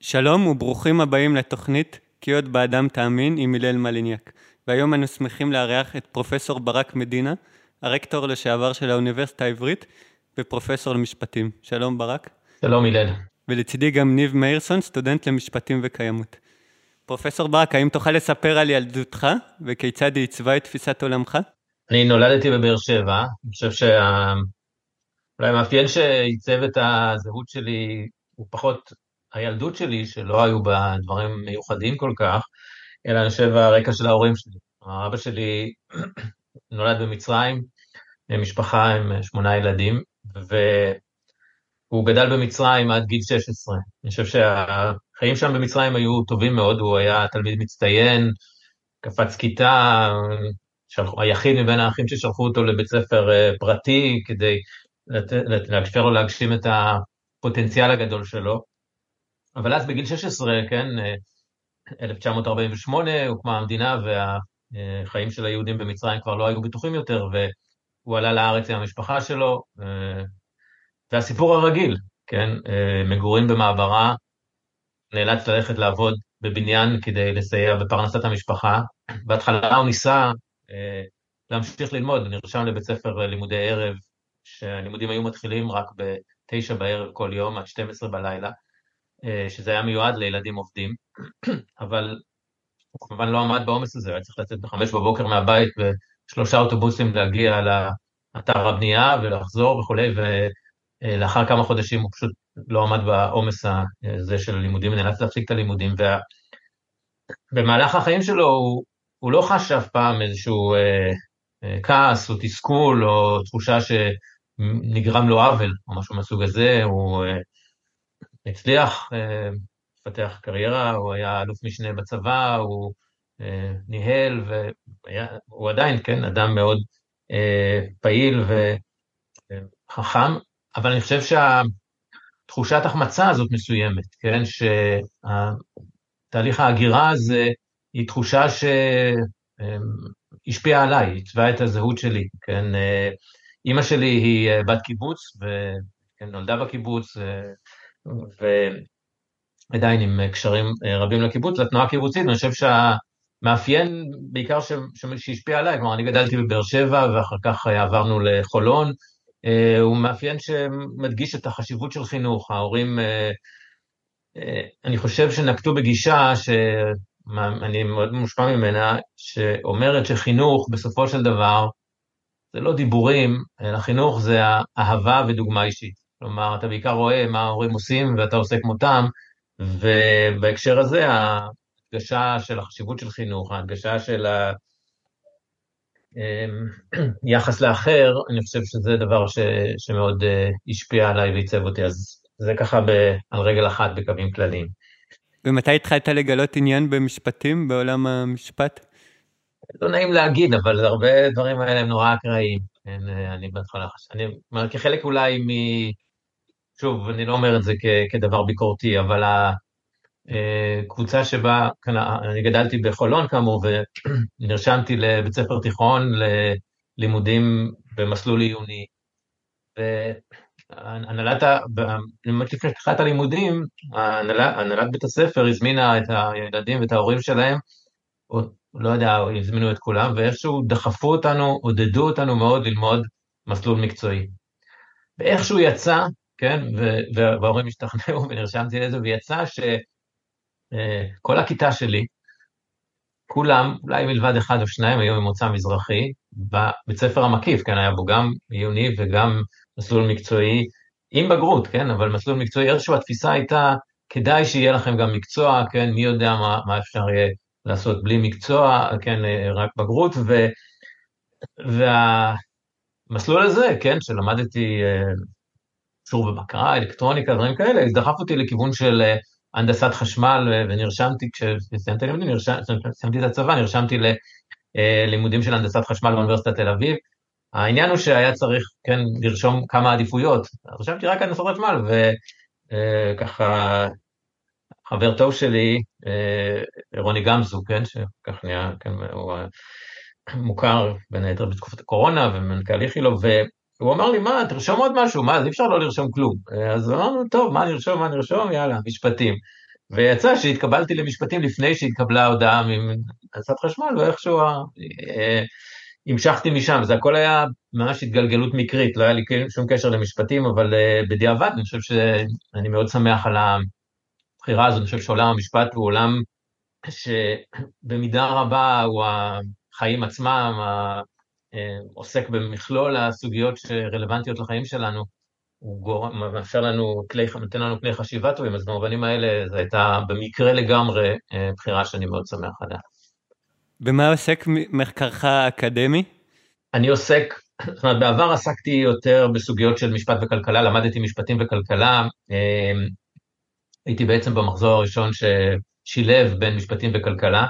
שלום וברוכים הבאים לתוכנית "כי עוד באדם תאמין" עם הלל מליניאק. והיום אנו שמחים לארח את פרופסור ברק מדינה, הרקטור לשעבר של האוניברסיטה העברית ופרופסור למשפטים. שלום ברק. שלום הלל. ולצידי גם ניב מאירסון, סטודנט למשפטים וקיימות. פרופסור ברק, האם תוכל לספר על ילדותך וכיצד היא עיצבה את תפיסת עולמך? אני נולדתי בבאר שבע, אני חושב שאולי המאפיין שעיצב את הזהות שלי הוא פחות הילדות שלי, שלא היו בה דברים מיוחדים כל כך, אלא אני חושב הרקע של ההורים שלי. אבא שלי נולד במצרים, משפחה עם שמונה ילדים, והוא גדל במצרים עד גיל 16. אני חושב שהחיים שם במצרים היו טובים מאוד, הוא היה תלמיד מצטיין, קפץ כיתה, היחיד מבין האחים ששלחו אותו לבית ספר אה, פרטי כדי לאפשר לו להגשים את הפוטנציאל הגדול שלו. אבל אז בגיל 16, כן, 1948 אה, הוקמה המדינה והחיים של היהודים במצרים כבר לא היו בטוחים יותר, והוא עלה לארץ עם המשפחה שלו, אה, והסיפור הרגיל, כן, אה, מגורים במעברה, נאלץ ללכת לעבוד בבניין כדי לסייע בפרנסת המשפחה. בהתחלה הוא ניסה להמשיך ללמוד, נרשם לבית ספר לימודי ערב, שהלימודים היו מתחילים רק בתשע בערב כל יום עד 12 בלילה. אה, שזה היה מיועד לילדים עובדים, אבל הוא כמובן לא עמד בעומס הזה, היה צריך לצאת בחמש בבוקר מהבית ושלושה אוטובוסים להגיע לאתר הבנייה ולחזור וכולי, ולאחר כמה חודשים הוא פשוט לא עמד בעומס הזה של הלימודים, נאלץ להפסיק את הלימודים, ובמהלך החיים שלו הוא, הוא לא חש אף פעם איזשהו אה, אה, כעס או תסכול או תחושה שנגרם לו עוול או משהו מהסוג הזה, הוא אה, הצליח אה, לפתח קריירה, הוא היה אלוף משנה בצבא, הוא אה, ניהל, והוא עדיין, כן, אדם מאוד אה, פעיל וחכם, אבל אני חושב שהתחושת החמצה הזאת מסוימת, כן, שתהליך ההגירה הזה היא תחושה שהשפיעה עליי, עיצבה את הזהות שלי, כן, אימא שלי היא בת קיבוץ, ונולדה בקיבוץ, ועדיין עם קשרים אה, רבים לקיבוץ, לתנועה הקיבוצית, ואני חושב שהמאפיין בעיקר שהשפיע עליי, כלומר אני גדלתי בבאר שבע ואחר כך עברנו לחולון, אה, הוא מאפיין שמדגיש את החשיבות של חינוך, ההורים, אה, אני חושב שנקטו בגישה שאני מאוד מושפע ממנה, שאומרת שחינוך בסופו של דבר זה לא דיבורים, אלא חינוך זה אהבה ודוגמה אישית. כלומר, אתה בעיקר רואה מה ההורים עושים ואתה עושה כמותם, ובהקשר הזה ההדגשה של החשיבות של חינוך, ההדגשה של היחס אמ, לאחר, אני חושב שזה דבר ש, שמאוד uh, השפיע עליי ועיצב אותי, אז זה ככה ב, על רגל אחת בקווים כלליים. ומתי התחלת לגלות עניין במשפטים, בעולם המשפט? לא נעים להגיד, אבל הרבה דברים האלה הם נורא אקראיים. כן, אה, אני בהתחלה חושב, אני אומר, כחלק אולי מ... שוב, אני לא אומר את זה כ- כדבר ביקורתי, אבל הקבוצה שבה, כאן, אני גדלתי בחולון כאמור, ונרשמתי לבית ספר תיכון ללימודים במסלול עיוני. והנהלת, ממש לפני פתיחת הלימודים, הנהלת בית הספר הזמינה את הילדים ואת ההורים שלהם, או לא יודע, הזמינו את כולם, ואיכשהו דחפו אותנו, עודדו אותנו מאוד ללמוד מסלול מקצועי. ואיכשהו יצא כן, וההורים השתכנעו ונרשמתי לזה, ויצא שכל אה, הכיתה שלי, כולם, אולי מלבד אחד או שניים, היו ממוצא מזרחי, בבית ספר המקיף, כן, היה בו גם עיוני וגם מסלול מקצועי, עם בגרות, כן, אבל מסלול מקצועי, איכשהו התפיסה הייתה, כדאי שיהיה לכם גם מקצוע, כן, מי יודע מה, מה אפשר יהיה לעשות בלי מקצוע, כן, אה, רק בגרות, ו, והמסלול הזה, כן, שלמדתי אה, קשור בבקרה, אלקטרוניקה, דברים כאלה, דחף אותי לכיוון של אה, הנדסת חשמל, אה, ונרשמתי, כשסיימתי לימודים, סיימתי את הצבא, נרשמתי ללימודים אה, של הנדסת חשמל באוניברסיטת תל אביב. העניין הוא שהיה צריך, כן, לרשום כמה עדיפויות. רשמתי רק הנדסת חשמל, וככה, חבר טוב שלי, רוני גמזו, כן, שכך נהיה, כן, הוא מוכר בין היתר בתקופת הקורונה, ומנכ"ל איכילוב, הוא אמר לי, מה, תרשום עוד משהו, מה, אז אי אפשר לא לרשום כלום. אז אמרנו, טוב, מה נרשום, מה נרשום, יאללה, משפטים. ויצא שהתקבלתי למשפטים לפני שהתקבלה ההודעה מהנדסת חשמל, ואיכשהו אה, המשכתי משם, זה הכל היה ממש התגלגלות מקרית, לא היה לי שום קשר למשפטים, אבל אה, בדיעבד אני חושב שאני מאוד שמח על הבחירה הזאת, אני חושב שעולם המשפט הוא עולם שבמידה רבה הוא החיים עצמם, אה, עוסק במכלול הסוגיות שרלוונטיות לחיים שלנו, הוא גור... מאפשר לנו כלי, נותן לנו כלי חשיבה טובים, אז במובנים האלה זו הייתה במקרה לגמרי אה, בחירה שאני מאוד שמח עליה. במה עוסק מחקרך האקדמי? אני עוסק, זאת אומרת, בעבר עסקתי יותר בסוגיות של משפט וכלכלה, למדתי משפטים וכלכלה, אה, הייתי בעצם במחזור הראשון ששילב בין משפטים וכלכלה, אה,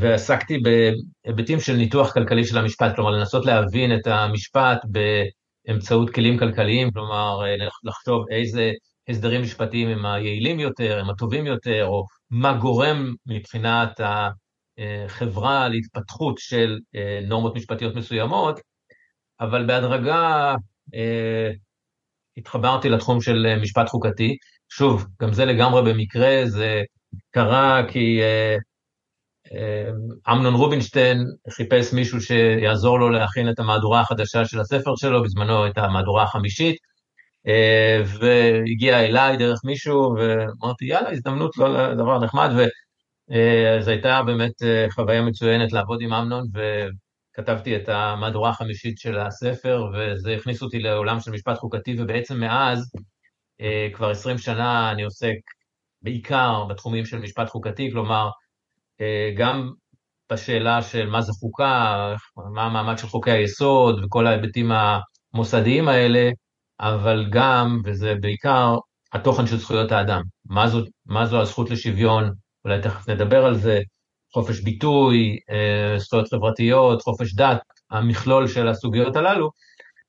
ועסקתי בהיבטים של ניתוח כלכלי של המשפט, כלומר לנסות להבין את המשפט באמצעות כלים כלכליים, כלומר אה, לחשוב איזה הסדרים משפטיים הם היעילים יותר, הם הטובים יותר, או מה גורם מבחינת החברה להתפתחות של אה, נורמות משפטיות מסוימות, אבל בהדרגה התחברתי לתחום של משפט חוקתי. שוב, גם זה לגמרי במקרה, זה קרה כי אמנון רובינשטיין חיפש מישהו שיעזור לו להכין את המהדורה החדשה של הספר שלו, בזמנו את המהדורה החמישית, אה, והגיע אליי דרך מישהו, ואמרתי, יאללה, הזדמנות לא דבר נחמד, וזו אה, הייתה באמת אה, חוויה מצוינת לעבוד עם אמנון, וכתבתי את המהדורה החמישית של הספר, וזה הכניס אותי לעולם של משפט חוקתי, ובעצם מאז, כבר 20 שנה אני עוסק בעיקר בתחומים של משפט חוקתי, כלומר, אה, גם בשאלה של מה זה חוקה, מה המעמד של חוקי היסוד וכל ההיבטים המוסדיים האלה, אבל גם, וזה בעיקר, התוכן של זכויות האדם. מה זו, מה זו הזכות לשוויון, אולי תכף נדבר על זה, חופש ביטוי, אה, זכויות חברתיות, חופש דת, המכלול של הסוגיות הללו,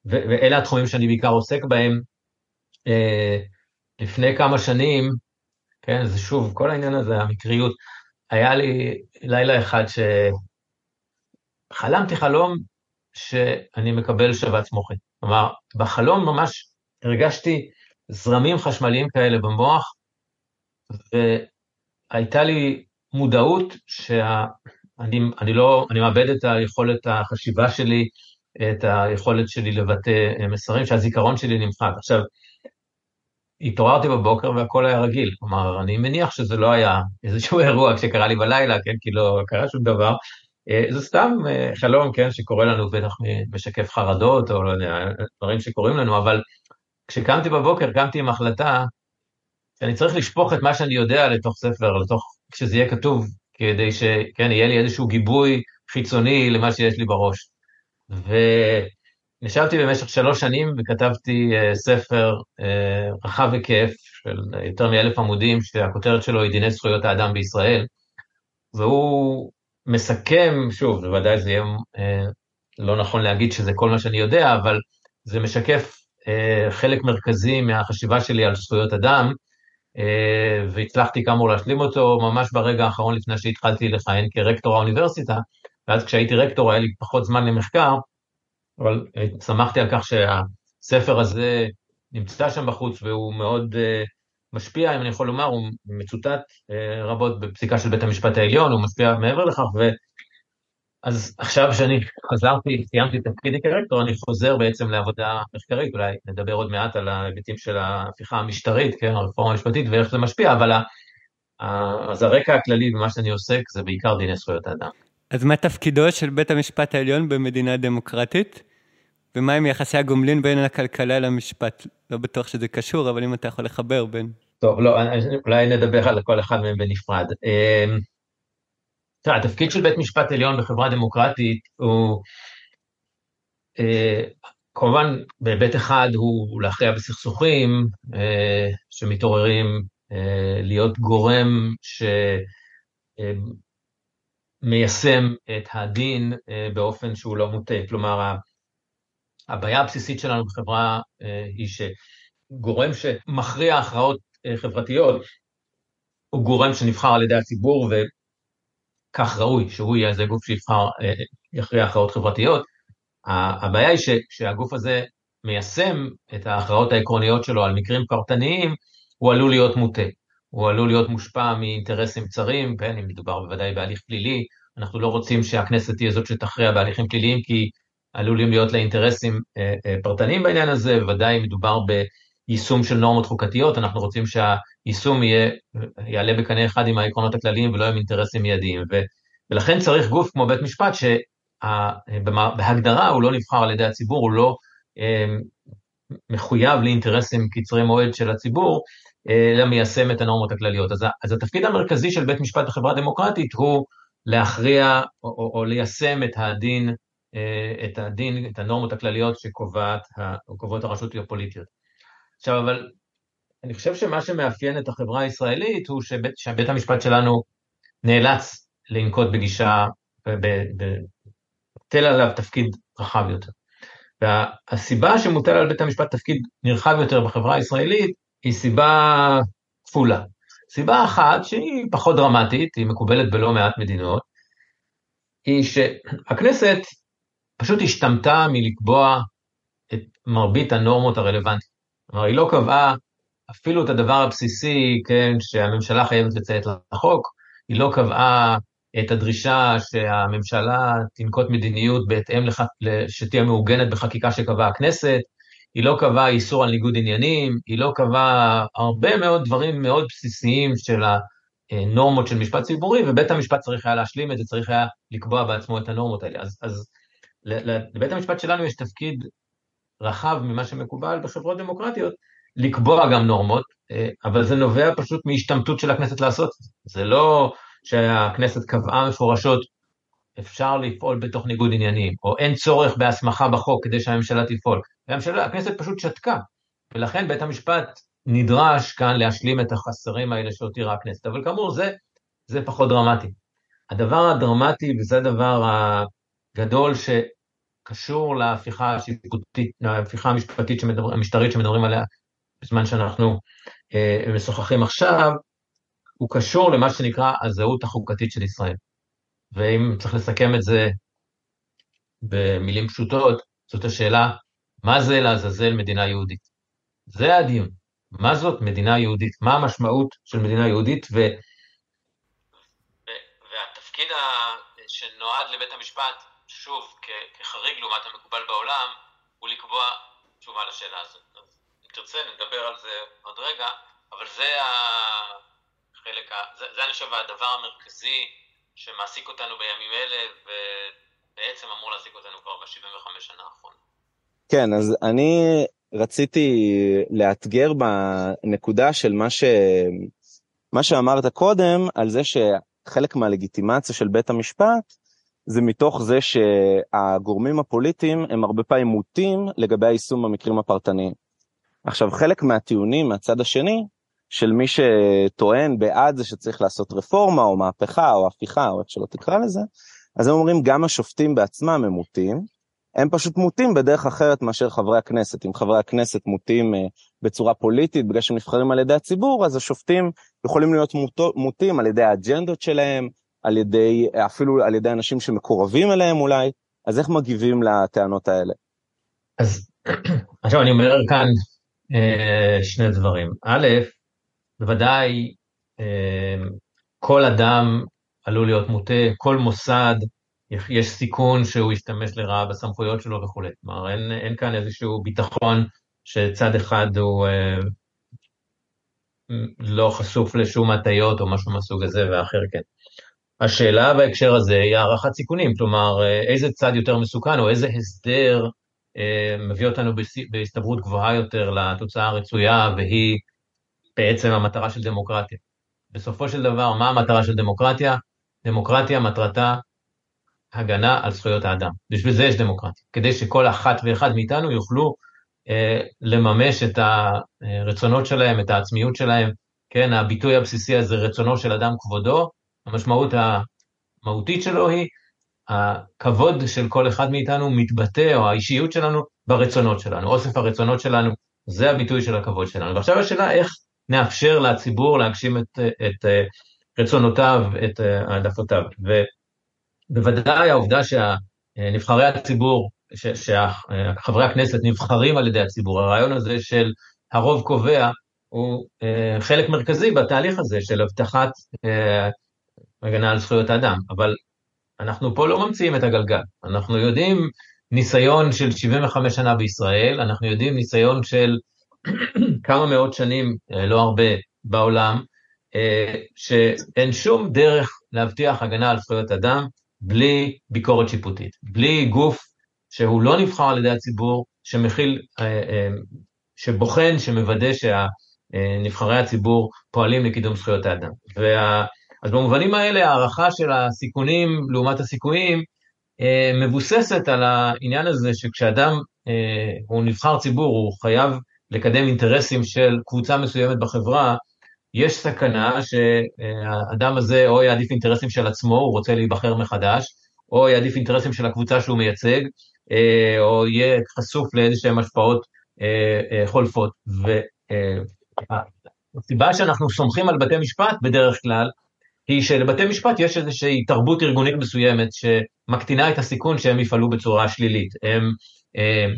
ואלה התחומים שאני בעיקר עוסק בהם. אה, לפני כמה שנים, כן, זה שוב, כל העניין הזה, המקריות, היה לי לילה אחד שחלמתי חלום שאני מקבל שבץ מוחי. כלומר, בחלום ממש הרגשתי זרמים חשמליים כאלה במוח, והייתה לי מודעות שאני אני לא, אני מאבד את היכולת החשיבה שלי, את היכולת שלי לבטא מסרים, שהזיכרון שלי נמחק. עכשיו, התעוררתי בבוקר והכל היה רגיל. כלומר, אני מניח שזה לא היה איזשהו אירוע שקרה לי בלילה, כן, כי לא קרה שום דבר. אה, זה סתם אה, חלום, כן, שקורה לנו, בטח משקף חרדות, או לא יודע, דברים שקורים לנו, אבל כשקמתי בבוקר, קמתי עם החלטה שאני צריך לשפוך את מה שאני יודע לתוך ספר, לתוך, כשזה יהיה כתוב, כדי שכן, יהיה לי איזשהו גיבוי חיצוני למה שיש לי בראש. ו... ישבתי במשך שלוש שנים וכתבתי uh, ספר uh, רחב היקף של יותר מאלף עמודים, שהכותרת שלו היא דיני זכויות האדם בישראל, והוא מסכם, שוב, בוודאי זה יהיה uh, לא נכון להגיד שזה כל מה שאני יודע, אבל זה משקף חלק מרכזי מהחשיבה שלי על זכויות אדם, והצלחתי כאמור להשלים אותו. ממש ברגע האחרון לפני שהתחלתי לכהן כרקטור האוניברסיטה, ואז כשהייתי רקטור היה לי פחות זמן למחקר, אבל אה, שמחתי על כך שהספר הזה נמצא שם בחוץ והוא מאוד uh, משפיע, אם אני יכול לומר, הוא מצוטט uh, רבות בפסיקה של בית המשפט העליון, הוא משפיע מעבר לכך, ו... אז עכשיו שאני חזרתי, סיימתי את תפקידי כרקטור, אני חוזר בעצם לעבודה מחקרית, אולי נדבר עוד מעט על ההיבטים של ההפיכה המשטרית, כן, הרפורמה המשפטית ואיך זה משפיע, אבל. אז הרקע הכללי במה שאני עוסק זה בעיקר דיני זכויות האדם. אז מה תפקידו של בית המשפט העליון במדינה דמוקרטית? ומה עם יחסי הגומלין בין הכלכלה למשפט? לא בטוח שזה קשור, אבל אם אתה יכול לחבר בין... טוב, לא, אולי נדבר על כל אחד מהם בנפרד. אמ, תראה, התפקיד של בית משפט עליון בחברה דמוקרטית הוא, אה, כמובן, בהיבט אחד הוא להכריע בסכסוכים אה, שמתעוררים, אה, להיות גורם שמיישם את הדין באופן שהוא לא מוטה. כלומר, הבעיה הבסיסית שלנו בחברה אה, היא שגורם שמכריע הכרעות אה, חברתיות הוא גורם שנבחר על ידי הציבור וכך ראוי שהוא יהיה איזה גוף שיבחר, אה, יכריע הכרעות חברתיות. הבעיה היא שהגוף הזה מיישם את ההכרעות העקרוניות שלו על מקרים פרטניים, הוא עלול להיות מוטה. הוא עלול להיות מושפע מאינטרסים צרים, כן, אם מדובר בוודאי בהליך פלילי, אנחנו לא רוצים שהכנסת תהיה זאת שתכריע בהליכים פליליים, כי עלולים להיות לה אינטרסים אה, אה, פרטניים בעניין הזה, בוודאי מדובר ביישום של נורמות חוקתיות, אנחנו רוצים שהיישום יהיה, יעלה בקנה אחד עם העקרונות הכלליים ולא עם אינטרסים מיידיים. ו, ולכן צריך גוף כמו בית משפט, שבהגדרה הוא לא נבחר על ידי הציבור, הוא לא אה, מחויב לאינטרסים קצרי מועד של הציבור, אלא מיישם את הנורמות הכלליות. אז, אז התפקיד המרכזי של בית משפט בחברה דמוקרטית הוא להכריע או, או, או ליישם את הדין אה, את הדין, את הנורמות הכלליות שקובעות הרשות הפוליטיות. עכשיו, אבל אני חושב שמה שמאפיין את החברה הישראלית הוא שבית, שבית המשפט שלנו נאלץ לנקוט בגישה, מוטל עליו תפקיד רחב יותר. והסיבה שמוטל על בית המשפט תפקיד נרחב יותר בחברה הישראלית היא סיבה כפולה. סיבה אחת שהיא פחות דרמטית, היא מקובלת בלא מעט מדינות, היא שהכנסת פשוט השתמטה מלקבוע את מרבית הנורמות הרלוונטיות. כלומר, היא לא קבעה אפילו את הדבר הבסיסי, כן, שהממשלה חייבת לציית לחוק, היא לא קבעה את הדרישה שהממשלה תנקוט מדיניות בהתאם לכך שתהיה מעוגנת בחקיקה שקבעה הכנסת, היא לא קבעה איסור על ניגוד עניינים, היא לא קבעה הרבה מאוד דברים מאוד בסיסיים של הנורמות של משפט ציבורי, ובית המשפט צריך היה להשלים את זה, צריך היה לקבוע בעצמו את הנורמות האלה. אז, אז לבית המשפט שלנו יש תפקיד רחב ממה שמקובל בחברות דמוקרטיות, לקבוע גם נורמות, אה, אבל זה נובע פשוט מהשתמטות של הכנסת לעשות את זה. זה לא שהכנסת קבעה מפורשות, אפשר לפעול בתוך ניגוד עניינים, או אין צורך בהסמכה בחוק כדי שהממשלה תפעול. והממשלה, הכנסת פשוט שתקה, ולכן בית המשפט נדרש כאן להשלים את החסרים האלה שהותירה הכנסת. אבל כאמור, זה, זה פחות דרמטי. הדבר הדרמטי, וזה הדבר הגדול ש, קשור להפיכה השיפוטית, להפיכה המשפטית, שמדבר, המשטרית שמדברים עליה בזמן שאנחנו אה, משוחחים עכשיו, הוא קשור למה שנקרא הזהות החוקתית של ישראל. ואם צריך לסכם את זה במילים פשוטות, זאת השאלה, מה זה לעזאזל מדינה יהודית? זה הדיון. מה זאת מדינה יהודית? מה המשמעות של מדינה יהודית? ו... והתפקיד שנועד לבית המשפט שוב, כחריג לעומת המקובל בעולם, הוא לקבוע תשובה לשאלה הזאת. אז אם תרצה, נדבר על זה עוד רגע, אבל זה החלק, זה, זה אני חושב הדבר המרכזי שמעסיק אותנו בימים אלה, ובעצם אמור להעסיק אותנו כבר ב-75 שנה האחרונות. כן, אז אני רציתי לאתגר בנקודה של מה, ש... מה שאמרת קודם, על זה שחלק מהלגיטימציה של בית המשפט זה מתוך זה שהגורמים הפוליטיים הם הרבה פעמים מוטים לגבי היישום במקרים הפרטניים. עכשיו, חלק מהטיעונים מהצד השני, של מי שטוען בעד זה שצריך לעשות רפורמה או מהפכה או הפיכה או איך שלא תקרא לזה, אז הם אומרים גם השופטים בעצמם הם מוטים, הם פשוט מוטים בדרך אחרת מאשר חברי הכנסת. אם חברי הכנסת מוטים uh, בצורה פוליטית בגלל שהם נבחרים על ידי הציבור, אז השופטים יכולים להיות מוטים על ידי האג'נדות שלהם, על ידי, אפילו על ידי אנשים שמקורבים אליהם אולי, אז איך מגיבים לטענות האלה? אז עכשיו אני אומר כאן אה, שני דברים. א', בוודאי אה, כל אדם עלול להיות מוטה, כל מוסד, יש סיכון שהוא ישתמש לרעה בסמכויות שלו וכולי. כלומר, אין, אין כאן איזשהו ביטחון שצד אחד הוא אה, לא חשוף לשום הטיות או משהו מהסוג הזה והאחר כן. השאלה בהקשר הזה היא הערכת סיכונים, כלומר איזה צד יותר מסוכן או איזה הסדר אה, מביא אותנו בהסתברות גבוהה יותר לתוצאה הרצויה והיא בעצם המטרה של דמוקרטיה. בסופו של דבר, מה המטרה של דמוקרטיה? דמוקרטיה מטרתה הגנה על זכויות האדם. בשביל זה יש דמוקרטיה, כדי שכל אחת ואחד מאיתנו יוכלו אה, לממש את הרצונות שלהם, את העצמיות שלהם, כן, הביטוי הבסיסי הזה, רצונו של אדם כבודו, המשמעות המהותית שלו היא הכבוד של כל אחד מאיתנו מתבטא, או האישיות שלנו, ברצונות שלנו. אוסף הרצונות שלנו, זה הביטוי של הכבוד שלנו. ועכשיו השאלה איך נאפשר לציבור להגשים את, את רצונותיו, את העדפותיו. ובוודאי העובדה שנבחרי הציבור, שחברי הכנסת נבחרים על ידי הציבור, הרעיון הזה של הרוב קובע, הוא אה, חלק מרכזי בתהליך הזה של הבטחת אה, הגנה על זכויות האדם, אבל אנחנו פה לא ממציאים את הגלגל, אנחנו יודעים ניסיון של 75 שנה בישראל, אנחנו יודעים ניסיון של כמה מאות שנים, אה, לא הרבה, בעולם, אה, שאין שום דרך להבטיח הגנה על זכויות אדם בלי ביקורת שיפוטית, בלי גוף שהוא לא נבחר על ידי הציבור, שמכיל, אה, שבוחן, שמוודא שנבחרי הציבור פועלים לקידום זכויות האדם. וה... אז במובנים האלה הערכה של הסיכונים לעומת הסיכויים מבוססת על העניין הזה שכשאדם הוא נבחר ציבור, הוא חייב לקדם אינטרסים של קבוצה מסוימת בחברה, יש סכנה שהאדם הזה או יעדיף אינטרסים של עצמו, הוא רוצה להיבחר מחדש, או יעדיף אינטרסים של הקבוצה שהוא מייצג, אה, או יהיה חשוף לאיזשהן השפעות אה, אה, חולפות. והסיבה שאנחנו סומכים על בתי משפט בדרך כלל, היא שלבתי משפט יש איזושהי תרבות ארגונית מסוימת שמקטינה את הסיכון שהם יפעלו בצורה שלילית. הם, הם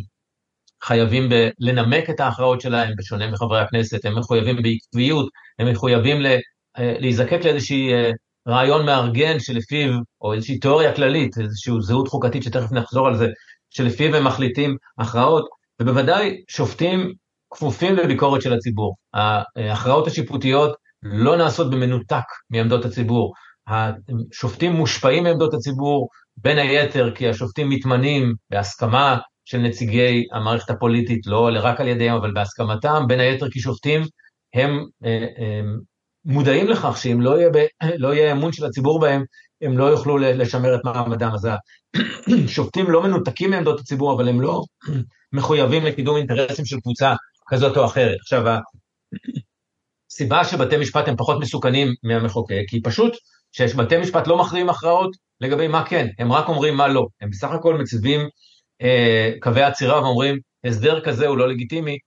חייבים ב- לנמק את ההכרעות שלהם, בשונה מחברי הכנסת, הם מחויבים בעקביות, הם מחויבים ל- אה, להיזקק לאיזשהי אה, רעיון מארגן שלפיו, או איזושהי תיאוריה כללית, איזושהי זהות חוקתית שתכף נחזור על זה, שלפיו הם מחליטים הכרעות, ובוודאי שופטים כפופים לביקורת של הציבור. ההכרעות השיפוטיות לא נעשות במנותק מעמדות הציבור. השופטים מושפעים מעמדות הציבור, בין היתר כי השופטים מתמנים בהסכמה של נציגי המערכת הפוליטית, לא רק על ידיהם, אבל בהסכמתם, בין היתר כי שופטים הם, הם אה, הם מודעים לכך שאם לא יהיה, ב, לא יהיה אמון של הציבור בהם, הם לא יוכלו לשמר את מעמדם. אז השופטים לא מנותקים מעמדות הציבור, אבל הם לא מחויבים לקידום אינטרסים של קבוצה כזאת או אחרת. עכשיו, הסיבה שבתי משפט הם פחות מסוכנים מהמחוקק, היא פשוט שבתי משפט לא מכריעים הכרעות לגבי מה כן, הם רק אומרים מה לא. הם בסך הכל מציבים אה, קווי עצירה ואומרים, הסדר כזה הוא לא לגיטימי,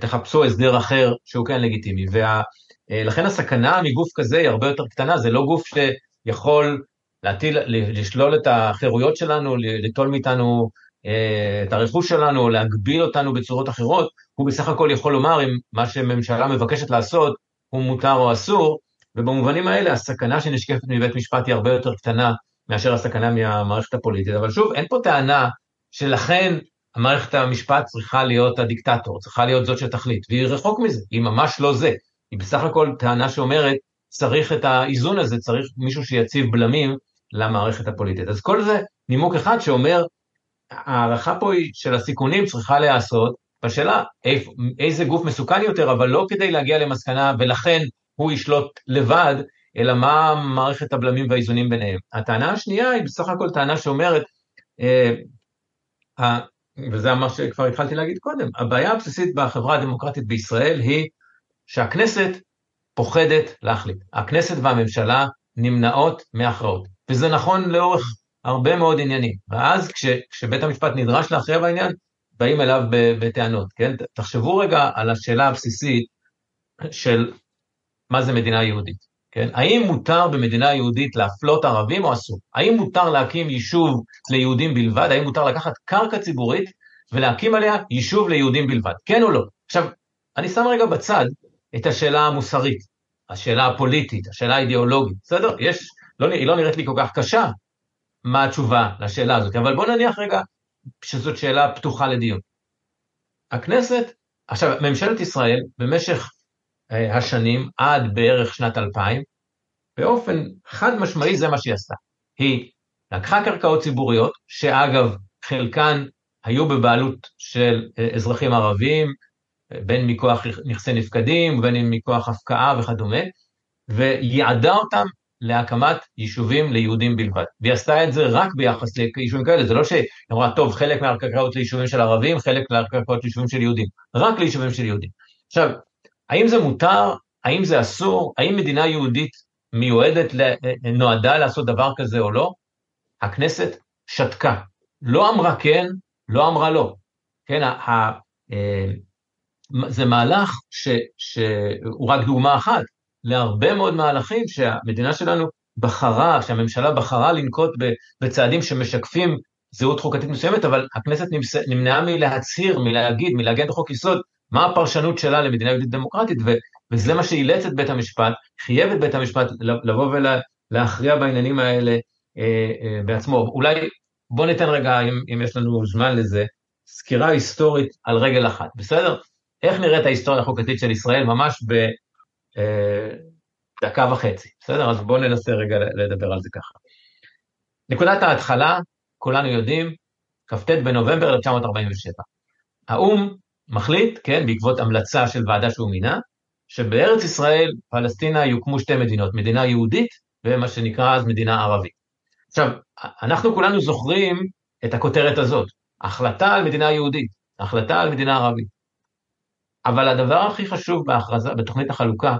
תחפשו הסדר אחר שהוא כן לגיטימי. ולכן אה, הסכנה מגוף כזה היא הרבה יותר קטנה, זה לא גוף שיכול להטיל, לשלול את החירויות שלנו, ליטול מאיתנו את הרכוש שלנו, להגביל אותנו בצורות אחרות, הוא בסך הכל יכול לומר אם מה שממשלה מבקשת לעשות הוא מותר או אסור, ובמובנים האלה הסכנה שנשקפת מבית משפט היא הרבה יותר קטנה מאשר הסכנה מהמערכת הפוליטית. אבל שוב, אין פה טענה שלכן המערכת המשפט צריכה להיות הדיקטטור, צריכה להיות זאת שתחליט, והיא רחוק מזה, היא ממש לא זה. היא בסך הכל טענה שאומרת, צריך את האיזון הזה, צריך מישהו שיציב בלמים למערכת הפוליטית. אז כל זה נימוק אחד שאומר, ההערכה פה היא של הסיכונים צריכה להיעשות בשאלה איזה גוף מסוכן יותר, אבל לא כדי להגיע למסקנה ולכן הוא ישלוט לבד, אלא מה מערכת הבלמים והאיזונים ביניהם. הטענה השנייה היא בסך הכל טענה שאומרת, אה, וזה מה שכבר התחלתי להגיד קודם, הבעיה הבסיסית בחברה הדמוקרטית בישראל היא שהכנסת פוחדת להחליט. הכנסת והממשלה נמנעות מהכרעות, וזה נכון לאורך הרבה מאוד עניינים. ואז כש, כשבית המשפט נדרש להכריע בעניין, באים אליו בטענות, כן? תחשבו רגע על השאלה הבסיסית של מה זה מדינה יהודית. כן? האם מותר במדינה יהודית להפלות ערבים או אסור? האם מותר להקים יישוב ליהודים בלבד? האם מותר לקחת קרקע ציבורית ולהקים עליה יישוב ליהודים בלבד? כן או לא? עכשיו, אני שם רגע בצד את השאלה המוסרית, השאלה הפוליטית, השאלה האידיאולוגית, בסדר? יש, לא, היא לא נראית לי כל כך קשה מה התשובה לשאלה הזאת, אבל בואו נניח רגע שזאת שאלה פתוחה לדיון. הכנסת, עכשיו, ממשלת ישראל במשך אה, השנים עד בערך שנת 2000, באופן חד משמעי זה מה שהיא עשתה. היא לקחה קרקעות ציבוריות, שאגב, חלקן היו בבעלות של אה, אזרחים ערבים, בין מכוח נכסי נפקדים, בין מכוח הפקעה וכדומה, ויעדה אותם להקמת יישובים ליהודים בלבד. והיא עשתה את זה רק ביחס ליישובים כאלה, זה לא שהיא אמרה, טוב, חלק מהקרקעות ליישובים של ערבים, חלק מהקרקעות ליישובים של יהודים, רק ליישובים של יהודים. עכשיו, האם זה מותר? האם זה אסור? האם מדינה יהודית מיועדת, נועדה לעשות דבר כזה או לא? הכנסת שתקה. לא אמרה כן, לא אמרה לא. כן, ה, ה, אה, זה מהלך ש, שהוא רק דוגמה אחת להרבה מאוד מהלכים שהמדינה שלנו בחרה, שהממשלה בחרה לנקוט בצעדים שמשקפים זהות חוקתית מסוימת, אבל הכנסת נמנעה מלהצהיר, מלהגיד, מלהגן בחוק יסוד, מה הפרשנות שלה למדינה יהודית דמוקרטית, ו, וזה מה שאילץ את בית המשפט, חייב את בית המשפט לבוא ולהכריע בעניינים האלה אה, אה, בעצמו. אולי בוא ניתן רגע, אם, אם יש לנו זמן לזה, סקירה היסטורית על רגל אחת, בסדר? איך נראית ההיסטוריה החוקתית של ישראל ממש בדקה אה, וחצי, בסדר? אז בואו ננסה רגע לדבר על זה ככה. נקודת ההתחלה, כולנו יודעים, כ"ט בנובמבר 1947. האו"ם מחליט, כן, בעקבות המלצה של ועדה שהוא מינה, שבארץ ישראל, פלסטינה, יוקמו שתי מדינות, מדינה יהודית ומה שנקרא אז מדינה ערבית. עכשיו, אנחנו כולנו זוכרים את הכותרת הזאת, החלטה על מדינה יהודית, החלטה על מדינה ערבית. אבל הדבר הכי חשוב בהכרזה, בתוכנית החלוקה,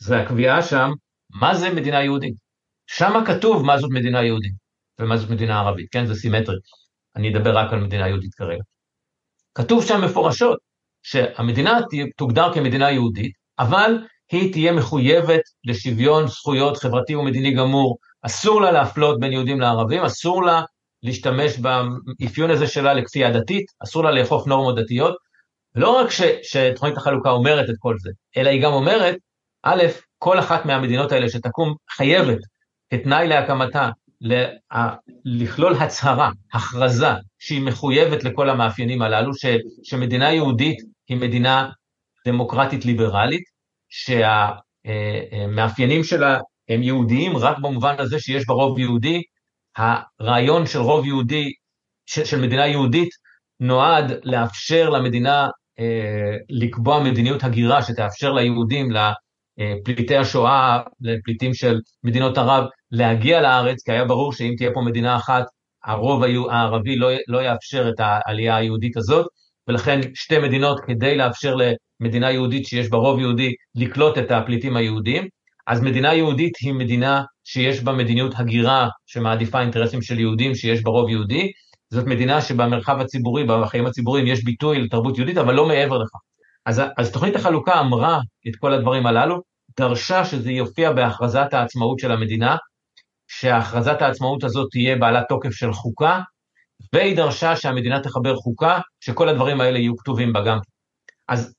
זה הקביעה שם, מה זה מדינה יהודית. שם כתוב מה זאת מדינה יהודית ומה זאת מדינה ערבית, כן? זה סימטרי. אני אדבר רק על מדינה יהודית כרגע. כתוב שם מפורשות שהמדינה תוגדר כמדינה יהודית, אבל היא תהיה מחויבת לשוויון זכויות חברתי ומדיני גמור, אסור לה להפלות בין יהודים לערבים, אסור לה להשתמש באפיון הזה שלה לכפייה דתית, אסור לה לאכוף נורמות דתיות. לא רק ש, שתוכנית החלוקה אומרת את כל זה, אלא היא גם אומרת, א', כל אחת מהמדינות האלה שתקום חייבת כתנאי להקמתה לכלול הצהרה, הכרזה, שהיא מחויבת לכל המאפיינים הללו, ש, שמדינה יהודית היא מדינה דמוקרטית ליברלית, שהמאפיינים שלה הם יהודיים רק במובן הזה שיש בה רוב יהודי, הרעיון של רוב יהודי, של, של מדינה יהודית, נועד לאפשר למדינה אה, לקבוע מדיניות הגירה שתאפשר ליהודים, לפליטי השואה, לפליטים של מדינות ערב, להגיע לארץ, כי היה ברור שאם תהיה פה מדינה אחת, הרוב הערבי לא, לא יאפשר את העלייה היהודית הזאת, ולכן שתי מדינות כדי לאפשר למדינה יהודית שיש בה רוב יהודי לקלוט את הפליטים היהודים. אז מדינה יהודית היא מדינה שיש בה מדיניות הגירה שמעדיפה אינטרסים של יהודים שיש בה רוב יהודי. זאת מדינה שבמרחב הציבורי, בחיים הציבוריים, יש ביטוי לתרבות יהודית, אבל לא מעבר לכך. אז, אז תוכנית החלוקה אמרה את כל הדברים הללו, דרשה שזה יופיע בהכרזת העצמאות של המדינה, שהכרזת העצמאות הזאת תהיה בעלת תוקף של חוקה, והיא דרשה שהמדינה תחבר חוקה, שכל הדברים האלה יהיו כתובים בה גם. אז,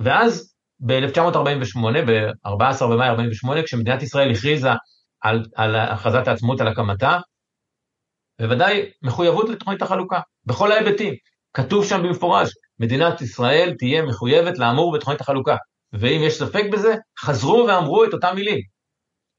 ואז ב-1948, ב-14 במאי 48, כשמדינת ישראל הכריזה על, על הכרזת העצמאות על הקמתה, בוודאי מחויבות לתוכנית החלוקה, בכל ההיבטים. כתוב שם במפורש, מדינת ישראל תהיה מחויבת לאמור בתוכנית החלוקה. ואם יש ספק בזה, חזרו ואמרו את אותם מילים.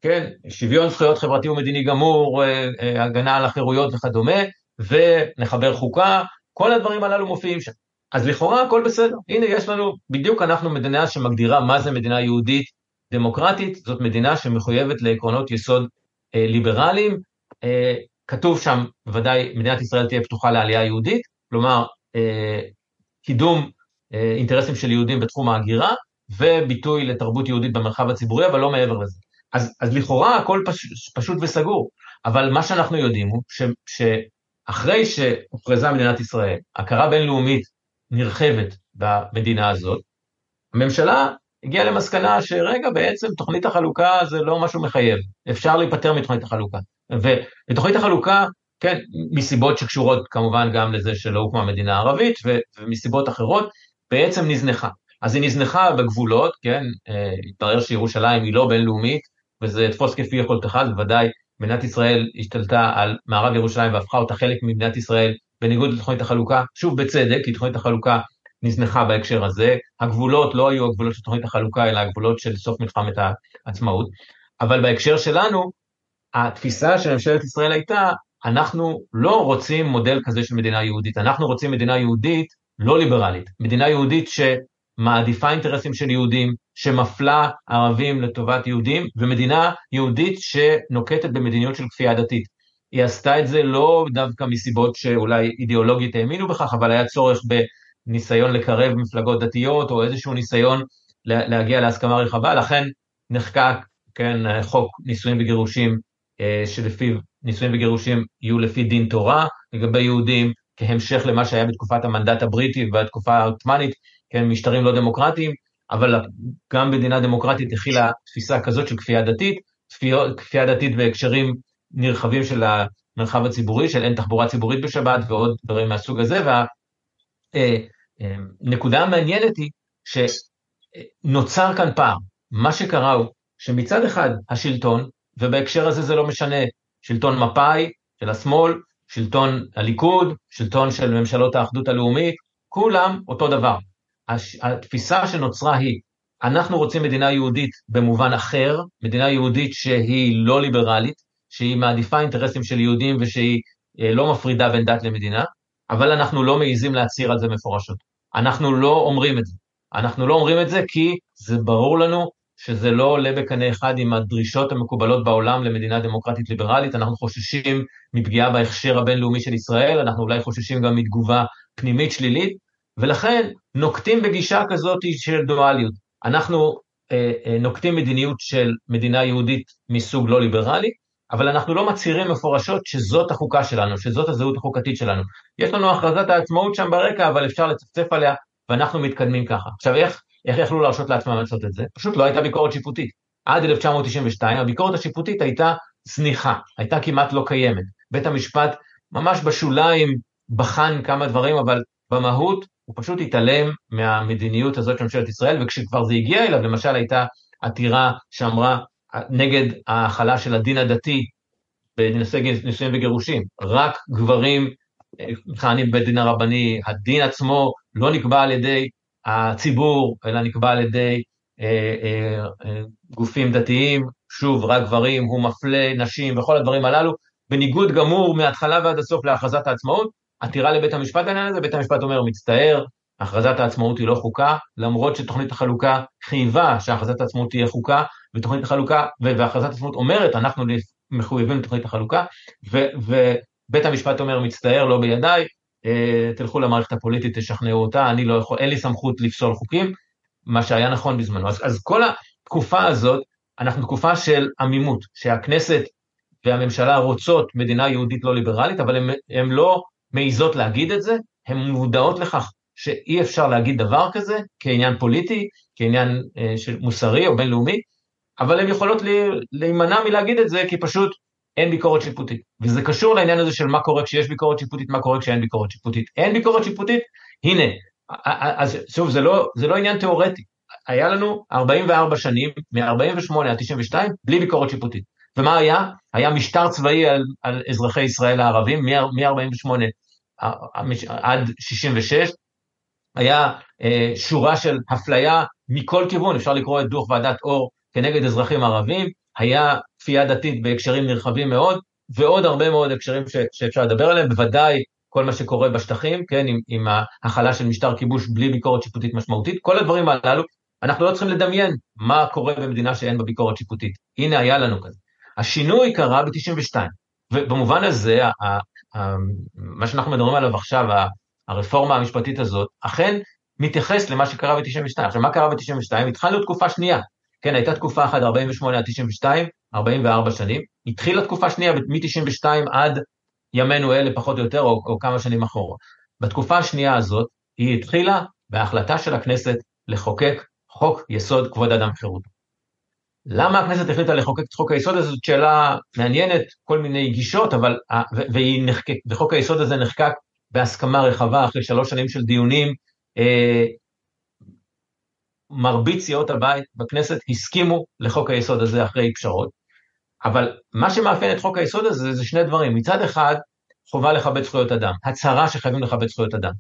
כן, שוויון זכויות חברתי ומדיני גמור, אה, אה, הגנה על החירויות וכדומה, ונחבר חוקה, כל הדברים הללו מופיעים שם. אז לכאורה הכל בסדר. הנה יש לנו, בדיוק אנחנו מדינה שמגדירה מה זה מדינה יהודית דמוקרטית, זאת מדינה שמחויבת לעקרונות יסוד אה, ליברליים. אה, כתוב שם, בוודאי, מדינת ישראל תהיה פתוחה לעלייה יהודית, כלומר, אה, קידום אה, אינטרסים של יהודים בתחום ההגירה, וביטוי לתרבות יהודית במרחב הציבורי, אבל לא מעבר לזה. אז, אז לכאורה הכל פש, פשוט וסגור, אבל מה שאנחנו יודעים הוא ש, שאחרי שהוכרזה מדינת ישראל, הכרה בינלאומית נרחבת במדינה הזאת, הממשלה הגיעה למסקנה שרגע, בעצם תוכנית החלוקה זה לא משהו מחייב, אפשר להיפטר מתוכנית החלוקה. ותוכנית החלוקה, כן, מסיבות שקשורות כמובן גם לזה שלא הוקמה מדינה ערבית, ומסיבות אחרות, בעצם נזנחה. אז היא נזנחה בגבולות, כן, אה, התברר שירושלים היא לא בינלאומית, וזה תפוס כפי יכולתך, אז בוודאי מדינת ישראל השתלטה על מערב ירושלים והפכה אותה חלק ממדינת ישראל בניגוד לתוכנית החלוקה, שוב בצדק, כי תוכנית החלוקה נזנחה בהקשר הזה, הגבולות לא היו הגבולות של תוכנית החלוקה, אלא הגבולות של סוף מלחמת העצמאות, אבל בהקשר שלנו, התפיסה של ממשלת ישראל הייתה, אנחנו לא רוצים מודל כזה של מדינה יהודית, אנחנו רוצים מדינה יהודית לא ליברלית, מדינה יהודית שמעדיפה אינטרסים של יהודים, שמפלה ערבים לטובת יהודים, ומדינה יהודית שנוקטת במדיניות של כפייה דתית. היא עשתה את זה לא דווקא מסיבות שאולי אידיאולוגית האמינו בכך, אבל היה צורך בניסיון לקרב מפלגות דתיות, או איזשהו ניסיון להגיע להסכמה רחבה, לכן נחקק, כן, חוק נישואים וגירושים, שלפיו נישואים וגירושים יהיו לפי דין תורה לגבי יהודים, כהמשך למה שהיה בתקופת המנדט הבריטי ובתקופה העות'מאנית, כן, משטרים לא דמוקרטיים, אבל גם מדינה דמוקרטית הכילה תפיסה כזאת של כפייה דתית, כפייה דתית בהקשרים נרחבים של המרחב הציבורי, של אין תחבורה ציבורית בשבת ועוד דברים מהסוג הזה, והנקודה אה, אה, המעניינת היא שנוצר כאן פער. מה שקרה הוא שמצד אחד השלטון, ובהקשר הזה זה לא משנה, שלטון מפא"י של השמאל, שלטון הליכוד, שלטון של ממשלות האחדות הלאומית, כולם אותו דבר. התפיסה שנוצרה היא, אנחנו רוצים מדינה יהודית במובן אחר, מדינה יהודית שהיא לא ליברלית, שהיא מעדיפה אינטרסים של יהודים ושהיא אה, לא מפרידה בין דת למדינה, אבל אנחנו לא מעיזים להצהיר על זה מפורשות. אנחנו לא אומרים את זה. אנחנו לא אומרים את זה כי זה ברור לנו שזה לא עולה בקנה אחד עם הדרישות המקובלות בעולם למדינה דמוקרטית ליברלית, אנחנו חוששים מפגיעה בהכשר הבינלאומי של ישראל, אנחנו אולי חוששים גם מתגובה פנימית שלילית, ולכן נוקטים בגישה כזאת של דואליות. אנחנו אה, אה, נוקטים מדיניות של מדינה יהודית מסוג לא ליברלי, אבל אנחנו לא מצהירים מפורשות שזאת החוקה שלנו, שזאת הזהות החוקתית שלנו. יש לנו הכרזת העצמאות שם ברקע, אבל אפשר לצפצף עליה, ואנחנו מתקדמים ככה. עכשיו, איך, איך יכלו להרשות לעצמם לעשות את זה? פשוט לא הייתה ביקורת שיפוטית. עד 1992 הביקורת השיפוטית הייתה זניחה, הייתה כמעט לא קיימת. בית המשפט ממש בשוליים בחן כמה דברים, אבל במהות הוא פשוט התעלם מהמדיניות הזאת של ממשלת ישראל, וכשכבר זה הגיע אליו, למשל הייתה עתירה שאמרה נגד ההכלה של הדין הדתי בנושא נישואים וגירושים, רק גברים אה, מכהנים בבית דין הרבני, הדין עצמו לא נקבע על ידי הציבור, אלא נקבע על ידי אה, אה, אה, גופים דתיים, שוב, רק גברים, הוא מפלה נשים וכל הדברים הללו, בניגוד גמור מההתחלה ועד הסוף להכרזת העצמאות, עתירה לבית המשפט בעניין הזה, בית המשפט אומר, מצטער, הכרזת העצמאות היא לא חוקה, למרות שתוכנית החלוקה חייבה שהכרזת העצמאות תהיה חוקה, ותוכנית החלוקה, והכרזת העצמאות אומרת, אנחנו מחויבים לתוכנית החלוקה, ובית המשפט אומר, מצטער, לא בידיי, תלכו למערכת הפוליטית, תשכנעו אותה, אני לא יכול, אין לי סמכות לפסול חוקים, מה שהיה נכון בזמנו. אז, אז כל התקופה הזאת, אנחנו תקופה של עמימות, שהכנסת והממשלה רוצות מדינה יהודית לא ליברלית, אבל הן לא מעיזות להגיד את זה, הן מודעות לכך שאי אפשר להגיד דבר כזה כעניין פוליטי, כעניין אה, מוסרי או בינלאומי, אבל הן יכולות להימנע מלהגיד את זה כי פשוט אין ביקורת שיפוטית. וזה קשור לעניין הזה של מה קורה כשיש ביקורת שיפוטית, מה קורה כשאין ביקורת שיפוטית. אין ביקורת שיפוטית, הנה, אז שוב, זה לא, זה לא עניין תיאורטי. היה לנו 44 שנים, מ-48 עד 92, בלי ביקורת שיפוטית. ומה היה? היה משטר צבאי על, על אזרחי ישראל הערבים, מ-48 עד 66, היה אה, שורה של אפליה מכל כיוון, אפשר לקרוא את דוח ועדת אור כנגד אזרחים ערבים, היה כפייה דתית בהקשרים נרחבים מאוד, ועוד הרבה מאוד הקשרים ש, שאפשר לדבר עליהם, בוודאי כל מה שקורה בשטחים, כן, עם, עם ההכלה של משטר כיבוש בלי ביקורת שיפוטית משמעותית, כל הדברים הללו, אנחנו לא צריכים לדמיין מה קורה במדינה שאין בה ביקורת שיפוטית. הנה היה לנו כזה. השינוי קרה ב-92, ובמובן הזה, ה, ה, ה, מה שאנחנו מדברים עליו עכשיו, הרפורמה המשפטית הזאת, אכן מתייחס למה שקרה ב-92. עכשיו, מה קרה ב-92? התחלנו תקופה שנייה. כן, הייתה תקופה אחת, 48 עד 92, 44 שנים. התחילה תקופה שנייה מ-92 עד ימינו אלה, פחות או יותר, או, או כמה שנים אחורה. בתקופה השנייה הזאת, היא התחילה בהחלטה של הכנסת לחוקק חוק יסוד כבוד אדם וחירותו. למה הכנסת החליטה לחוקק את חוק היסוד הזה? זאת שאלה מעניינת, כל מיני גישות, אבל, והיא נחקק, וחוק היסוד הזה נחקק בהסכמה רחבה אחרי שלוש שנים של דיונים. מרבית סיעות הבית בכנסת הסכימו לחוק היסוד הזה אחרי פשרות, אבל מה שמאפיין את חוק היסוד הזה זה שני דברים. מצד אחד, חובה לכבד זכויות אדם, הצהרה שחייבים לכבד זכויות אדם.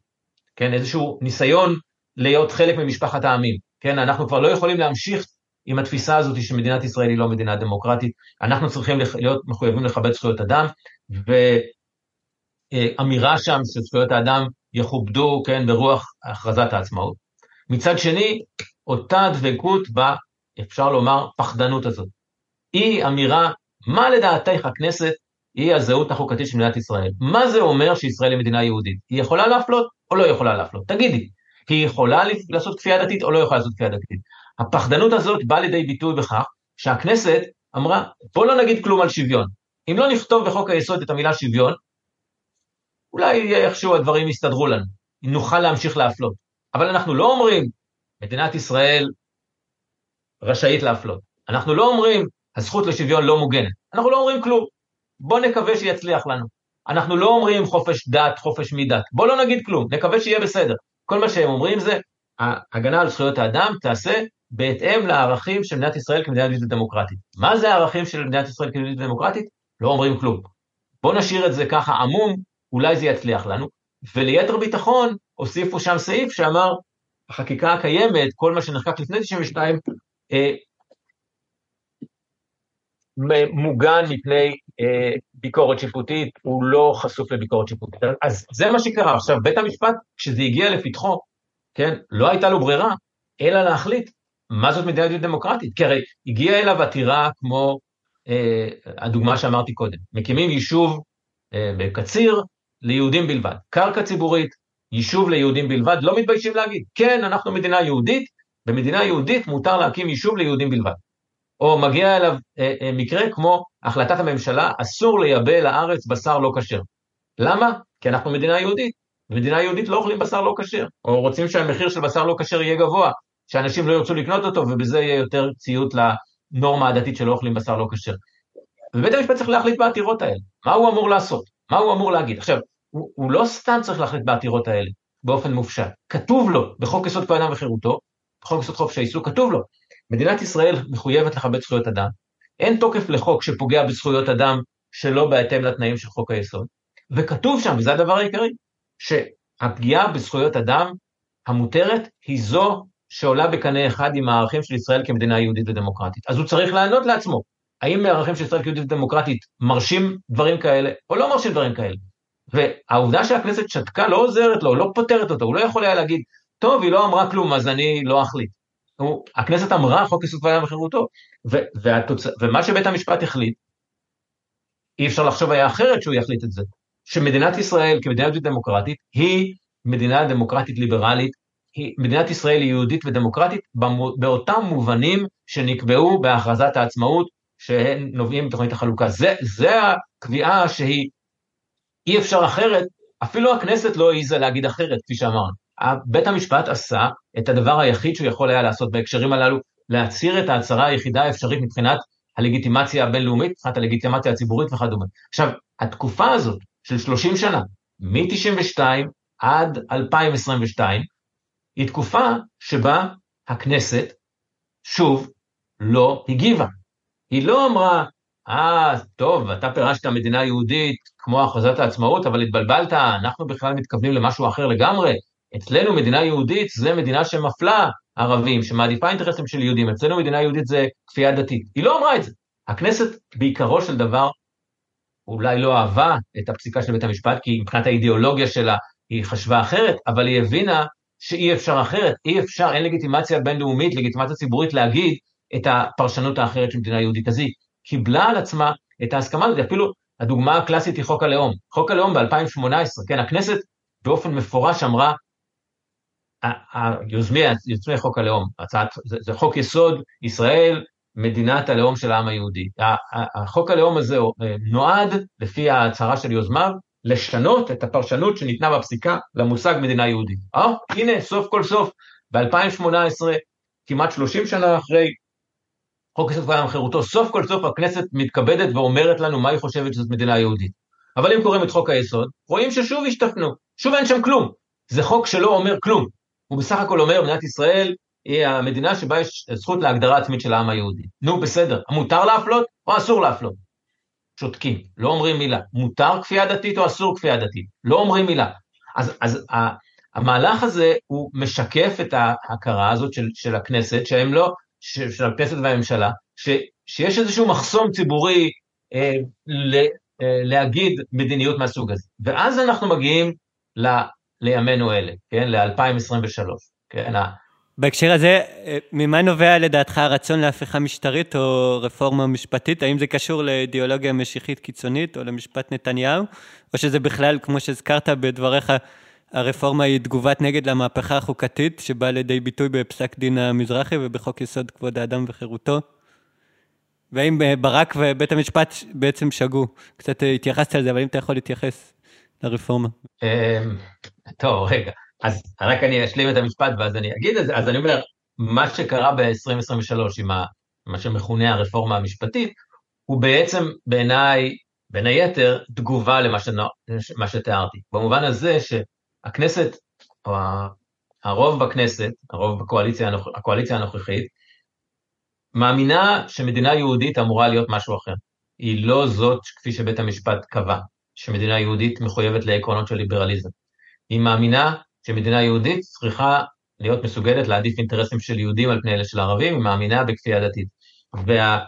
כן, איזשהו ניסיון להיות חלק ממשפחת העמים. כן, אנחנו כבר לא יכולים להמשיך עם התפיסה הזאת שמדינת ישראל היא לא מדינה דמוקרטית, אנחנו צריכים להיות מחויבים לכבד זכויות אדם, ואמירה שם שזכויות האדם יכובדו, כן, ברוח הכרזת העצמאות. מצד שני, אותה דבקות אפשר לומר, פחדנות הזאת. היא אמירה, מה לדעתך הכנסת היא הזהות החוקתית של מדינת ישראל? מה זה אומר שישראל היא מדינה יהודית? היא יכולה להפלות או לא יכולה להפלות? תגידי, היא יכולה לעשות כפייה דתית או לא יכולה לעשות כפייה דתית? הפחדנות הזאת באה לידי ביטוי בכך שהכנסת אמרה, בוא לא נגיד כלום על שוויון. אם לא נכתוב בחוק היסוד את המילה שוויון, אולי איכשהו הדברים יסתדרו לנו, נוכל להמשיך להפלות. אבל אנחנו לא אומרים, מדינת ישראל רשאית להפלות. אנחנו לא אומרים, הזכות לשוויון לא מוגנת. אנחנו לא אומרים כלום. בוא נקווה שיצליח לנו. אנחנו לא אומרים חופש דת, חופש מדת. בוא לא נגיד כלום, נקווה שיהיה בסדר. כל מה שהם אומרים זה, שההגנה על זכויות האדם תעשה בהתאם לערכים של מדינת ישראל כמדינה יהודית ודמוקרטית. מה זה הערכים של מדינת ישראל כמדינה יהודית ודמוקרטית? לא אומרים כלום. בואו נשאיר את זה ככה עמום, אולי זה יצליח לנו. וליתר ביטחון, הוסיפו שם סעיף שאמר, החקיקה הקיימת, כל מה שנחקק לפני 92, אה, מוגן מפני אה, ביקורת שיפוטית, הוא לא חשוף לביקורת שיפוטית. אז זה מה שקרה. עכשיו, בית המשפט, כשזה הגיע לפתחו, כן, לא הייתה לו ברירה, אלא להחליט מה זאת מדינה דמוקרטית. כי הרי הגיעה אליו עתירה כמו אה, הדוגמה שאמרתי קודם. מקימים יישוב אה, בקציר ליהודים בלבד. קרקע ציבורית, יישוב ליהודים בלבד, לא מתביישים להגיד, כן, אנחנו מדינה יהודית, במדינה יהודית מותר להקים יישוב ליהודים בלבד. או מגיע אליו אה, אה, מקרה כמו החלטת הממשלה, אסור לייבא לארץ בשר לא כשר. למה? כי אנחנו מדינה יהודית. במדינה יהודית לא אוכלים בשר לא כשר, או רוצים שהמחיר של בשר לא כשר יהיה גבוה, שאנשים לא ירצו לקנות אותו, ובזה יהיה יותר ציות לנורמה הדתית שלא אוכלים בשר לא כשר. ובית המשפט צריך להחליט בעתירות האלה, מה הוא אמור לעשות, מה הוא אמור להגיד. עכשיו, הוא, הוא לא סתם צריך להחליט בעתירות האלה באופן מופשט, כתוב לו בחוק יסוד כבוד אדם וחירותו, בחוק יסוד חופש העיסוק, כתוב לו, מדינת ישראל מחויבת לכבד זכויות אדם, אין תוקף לחוק שפוגע בזכויות אדם שלא בהתאם לתנאים של חוק היסוד, וכתוב שם, וזה הדבר העיקרי, שהפגיעה בזכויות אדם המותרת היא זו שעולה בקנה אחד עם הערכים של ישראל כמדינה יהודית ודמוקרטית. אז הוא צריך לענות לעצמו, האם הערכים של ישראל כיהודית ודמוקרטית מרשים דברים כאלה, או לא מרשים דברים כאלה. והעובדה שהכנסת שתקה לא עוזרת לו, לא פותרת אותו, הוא לא יכול היה להגיד, טוב, היא לא אמרה כלום, אז אני לא אחליט. הוא, הכנסת אמרה חוק יסוד כבוד וחירותו, והתוצ... ומה שבית המשפט החליט, אי אפשר לחשוב היה אחרת שהוא יחליט את זה, שמדינת ישראל כמדינה יהודית דמוקרטית היא מדינה דמוקרטית ליברלית, היא, מדינת ישראל היא יהודית ודמוקרטית באותם מובנים שנקבעו בהכרזת העצמאות שהם נובעים מתוכנית החלוקה. זה, זה הקביעה שהיא אי אפשר אחרת, אפילו הכנסת לא העיזה להגיד אחרת, כפי שאמרנו. בית המשפט עשה את הדבר היחיד שהוא יכול היה לעשות בהקשרים הללו, להצהיר את ההצהרה היחידה האפשרית מבחינת הלגיטימציה הבינלאומית, מבחינת הלגיטימציה הציבורית וכדומה. עכשיו, התקופה הזאת של 30 שנה, מ-92 עד 2022, היא תקופה שבה הכנסת, שוב, לא הגיבה. היא לא אמרה, אה, טוב, אתה פירשת מדינה יהודית כמו הכרזת העצמאות, אבל התבלבלת, אנחנו בכלל מתכוונים למשהו אחר לגמרי. אצלנו מדינה יהודית זה מדינה שמפלה ערבים, שמעדיפה אינטרסים של יהודים, אצלנו מדינה יהודית זה כפייה דתית. היא לא אמרה את זה. הכנסת בעיקרו של דבר אולי לא אהבה את הפסיקה של בית המשפט, כי מבחינת האידיאולוגיה שלה היא חשבה אחרת, אבל היא הבינה שאי אפשר אחרת, אי אפשר, אין לגיטימציה בינלאומית, לגיטימציה ציבורית להגיד את הפרשנות האחרת של מדינה יהודית. אז היא קיבלה על עצמה את ההסכמה הזאת, אפילו הדוגמה הקלאסית היא חוק הלאום. חוק הלאום ב-2018, כן, הכנסת באופן מפורש אמרה, היוזמי, יוזמי חוק הלאום, הצעת, זה, זה חוק יסוד ישראל, מדינת הלאום של העם היהודי. החוק הלאום הזה אה, נועד, לפי ההצהרה של יוזמיו, לשנות את הפרשנות שניתנה בפסיקה למושג מדינה יהודית. אה, הנה, סוף כל סוף, ב-2018, כמעט 30 שנה אחרי חוק יסוד כבוד וחירותו, סוף כל סוף הכנסת מתכבדת ואומרת לנו מה היא חושבת שזאת מדינה יהודית. אבל אם קוראים את חוק היסוד, רואים ששוב השתפנו, שוב אין שם כלום. זה חוק שלא אומר כלום. הוא בסך הכל אומר, מדינת ישראל היא המדינה שבה יש זכות להגדרה עצמית של העם היהודי. נו, בסדר, מותר להפלות או אסור להפלות? שותקים, לא אומרים מילה. מותר כפייה דתית או אסור כפייה דתית? לא אומרים מילה. אז, אז המהלך הזה הוא משקף את ההכרה הזאת של, של הכנסת, שהם לא, של, של הכנסת והממשלה, ש, שיש איזשהו מחסום ציבורי אה, ל, אה, להגיד מדיניות מהסוג הזה. ואז אנחנו מגיעים ל, לימינו אלה, כן, ל-2023, כן, בהקשר הזה, אה, ממה נובע לדעתך הרצון להפיכה משטרית או רפורמה משפטית? האם זה קשור לאידיאולוגיה משיחית קיצונית או למשפט נתניהו? או שזה בכלל, כמו שהזכרת בדבריך, הרפורמה היא תגובת נגד למהפכה החוקתית שבאה לידי ביטוי בפסק דין המזרחי ובחוק יסוד כבוד האדם וחירותו? והאם אה, ברק ובית המשפט בעצם שגו? קצת אה, התייחסת על זה, אבל אם אתה יכול להתייחס לרפורמה. אמ, טוב, רגע. אז רק אני אשלים את המשפט ואז אני אגיד את זה. אז אני אומר, מה שקרה ב-2023 עם מה שמכונה הרפורמה המשפטית, הוא בעצם בעיניי, בין היתר, תגובה למה ש... שתיארתי. במובן הזה שהכנסת, או הרוב בכנסת, הרוב בקואליציה הקואליציה הנוכחית, מאמינה שמדינה יהודית אמורה להיות משהו אחר. היא לא זאת, כפי שבית המשפט קבע, שמדינה יהודית מחויבת לעקרונות של ליברליזם. היא מאמינה שמדינה יהודית צריכה להיות מסוגלת להעדיף אינטרסים של יהודים על פני אלה של ערבים, היא מאמינה בכפייה דתית. וה...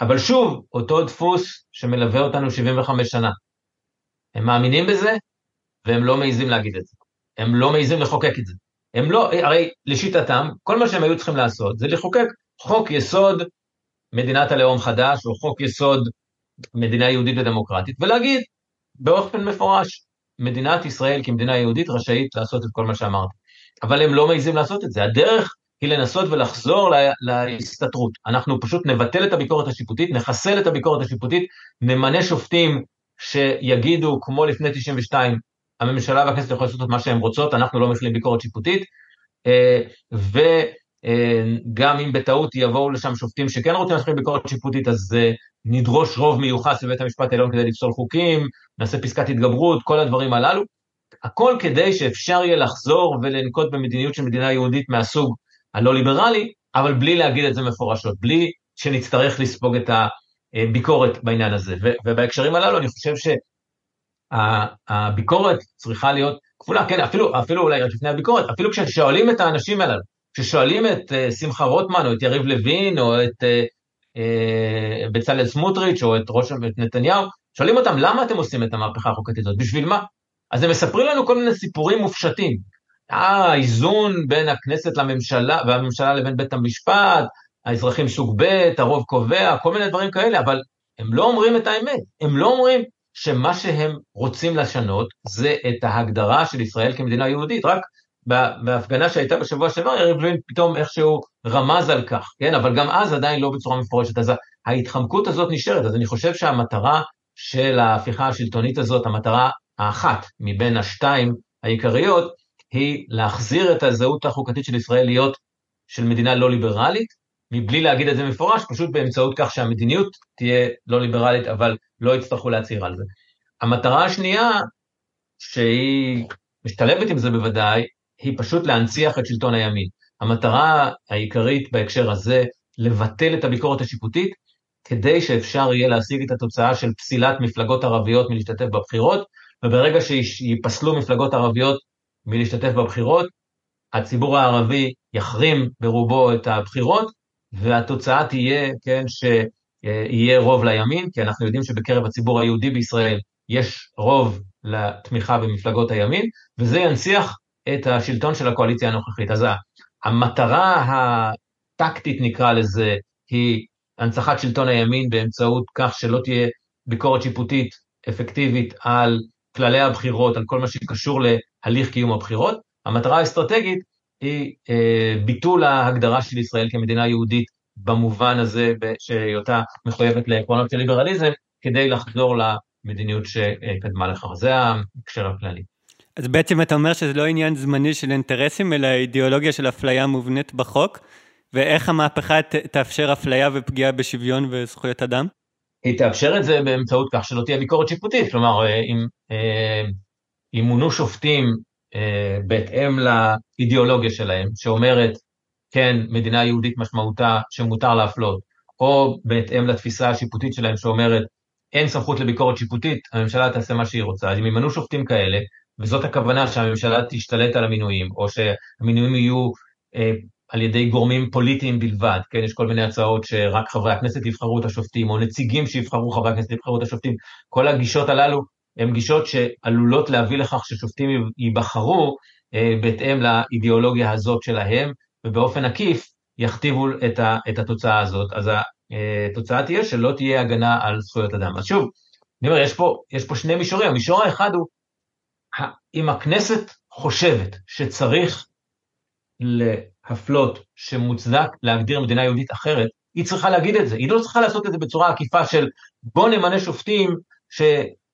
אבל שוב, אותו דפוס שמלווה אותנו 75 שנה. הם מאמינים בזה, והם לא מעיזים להגיד את זה. הם לא מעיזים לחוקק את זה. הם לא, הרי לשיטתם, כל מה שהם היו צריכים לעשות זה לחוקק חוק יסוד מדינת הלאום חדש, או חוק יסוד מדינה יהודית ודמוקרטית, ולהגיד באופן מפורש, מדינת ישראל כמדינה יהודית רשאית לעשות את כל מה שאמרתי. אבל הם לא מעיזים לעשות את זה. הדרך היא לנסות ולחזור לה, להסתתרות. אנחנו פשוט נבטל את הביקורת השיפוטית, נחסל את הביקורת השיפוטית, נמנה שופטים שיגידו, כמו לפני 92, הממשלה והכנסת יכולות לעשות מה שהן רוצות, אנחנו לא מכילים ביקורת שיפוטית, אה, וגם אם בטעות יבואו לשם שופטים שכן רוצים להכיל ביקורת שיפוטית, אז אה, נדרוש רוב מיוחס בבית המשפט העליון כדי לפסול חוקים, נעשה פסקת התגברות, כל הדברים הללו. הכל כדי שאפשר יהיה לחזור ולנקוט במדיניות של מדינה יהודית מהסוג הלא ליברלי, אבל בלי להגיד את זה מפורשות, בלי שנצטרך לספוג את הביקורת בעניין הזה. ובהקשרים הללו אני חושב שהביקורת צריכה להיות כפולה, כן, אפילו, אפילו אולי רק לפני הביקורת, אפילו כששואלים את האנשים הללו, כששואלים את uh, שמחה רוטמן או את יריב לוין או את uh, uh, בצלאל סמוטריץ' או את ראש את נתניהו, שואלים אותם למה אתם עושים את המהפכה החוקתית הזאת, בשביל מה? אז הם מספרים לנו כל מיני סיפורים מופשטים. אה, האיזון בין הכנסת לממשלה, והממשלה לבין בית המשפט, האזרחים סוג ב', הרוב קובע, כל מיני דברים כאלה, אבל הם לא אומרים את האמת, הם לא אומרים שמה שהם רוצים לשנות זה את ההגדרה של ישראל כמדינה יהודית, רק בהפגנה שהייתה בשבוע שעבר, יריב לוין פתאום איכשהו רמז על כך, כן? אבל גם אז עדיין לא בצורה מפורשת. אז ההתחמקות הזאת נשארת, אז אני חושב שהמטרה של ההפיכה השלטונית הזאת, המטרה האחת מבין השתיים העיקריות, היא להחזיר את הזהות החוקתית של ישראל להיות של מדינה לא ליברלית, מבלי להגיד את זה מפורש, פשוט באמצעות כך שהמדיניות תהיה לא ליברלית, אבל לא יצטרכו להצהיר על זה. המטרה השנייה, שהיא משתלבת עם זה בוודאי, היא פשוט להנציח את שלטון הימין. המטרה העיקרית בהקשר הזה, לבטל את הביקורת השיפוטית, כדי שאפשר יהיה להשיג את התוצאה של פסילת מפלגות ערביות מלהשתתף בבחירות, וברגע שיפסלו מפלגות ערביות מלהשתתף בבחירות, הציבור הערבי יחרים ברובו את הבחירות, והתוצאה תהיה, כן, שיהיה רוב לימין, כי אנחנו יודעים שבקרב הציבור היהודי בישראל יש רוב לתמיכה במפלגות הימין, וזה ינציח את השלטון של הקואליציה הנוכחית. אז המטרה הטקטית, נקרא לזה, היא הנצחת שלטון הימין באמצעות כך שלא תהיה ביקורת שיפוטית אפקטיבית על כללי הבחירות, על כל מה שקשור להליך קיום הבחירות. המטרה האסטרטגית היא אה, ביטול ההגדרה של ישראל כמדינה יהודית במובן הזה שהיותה מחויבת לעקרונות של ליברליזם, כדי לחזור למדיניות שקדמה לכך. זה ההקשר הכללי. אז בעצם אתה אומר שזה לא עניין זמני של אינטרסים, אלא אידיאולוגיה של אפליה מובנית בחוק, ואיך המהפכה ת, תאפשר אפליה ופגיעה בשוויון וזכויות אדם? היא תאפשר את זה באמצעות כך שלא תהיה ביקורת שיפוטית, כלומר, אה, אם אה, ימונו שופטים אה, בהתאם לאידיאולוגיה שלהם, שאומרת, כן, מדינה יהודית משמעותה שמותר להפלות, או בהתאם לתפיסה השיפוטית שלהם שאומרת, אין סמכות לביקורת שיפוטית, הממשלה תעשה מה שהיא רוצה. אז אם ימנו שופטים כאלה, וזאת הכוונה שהממשלה תשתלט על המינויים, או שהמינויים יהיו אה, על ידי גורמים פוליטיים בלבד, כן, יש כל מיני הצעות שרק חברי הכנסת יבחרו את השופטים, או נציגים שיבחרו חברי הכנסת יבחרו את השופטים, כל הגישות הללו הן גישות שעלולות להביא לכך ששופטים ייבחרו אה, בהתאם לאידיאולוגיה הזאת שלהם, ובאופן עקיף יכתיבו את, ה, את התוצאה הזאת. אז התוצאה תהיה שלא תהיה הגנה על זכויות אדם. אז שוב, אני אומר, יש פה, יש פה שני מישורים. המישור האחד הוא, אם הכנסת חושבת שצריך להפלות, שמוצדק להגדיר מדינה יהודית אחרת, היא צריכה להגיד את זה. היא לא צריכה לעשות את זה בצורה עקיפה של בוא נמנה שופטים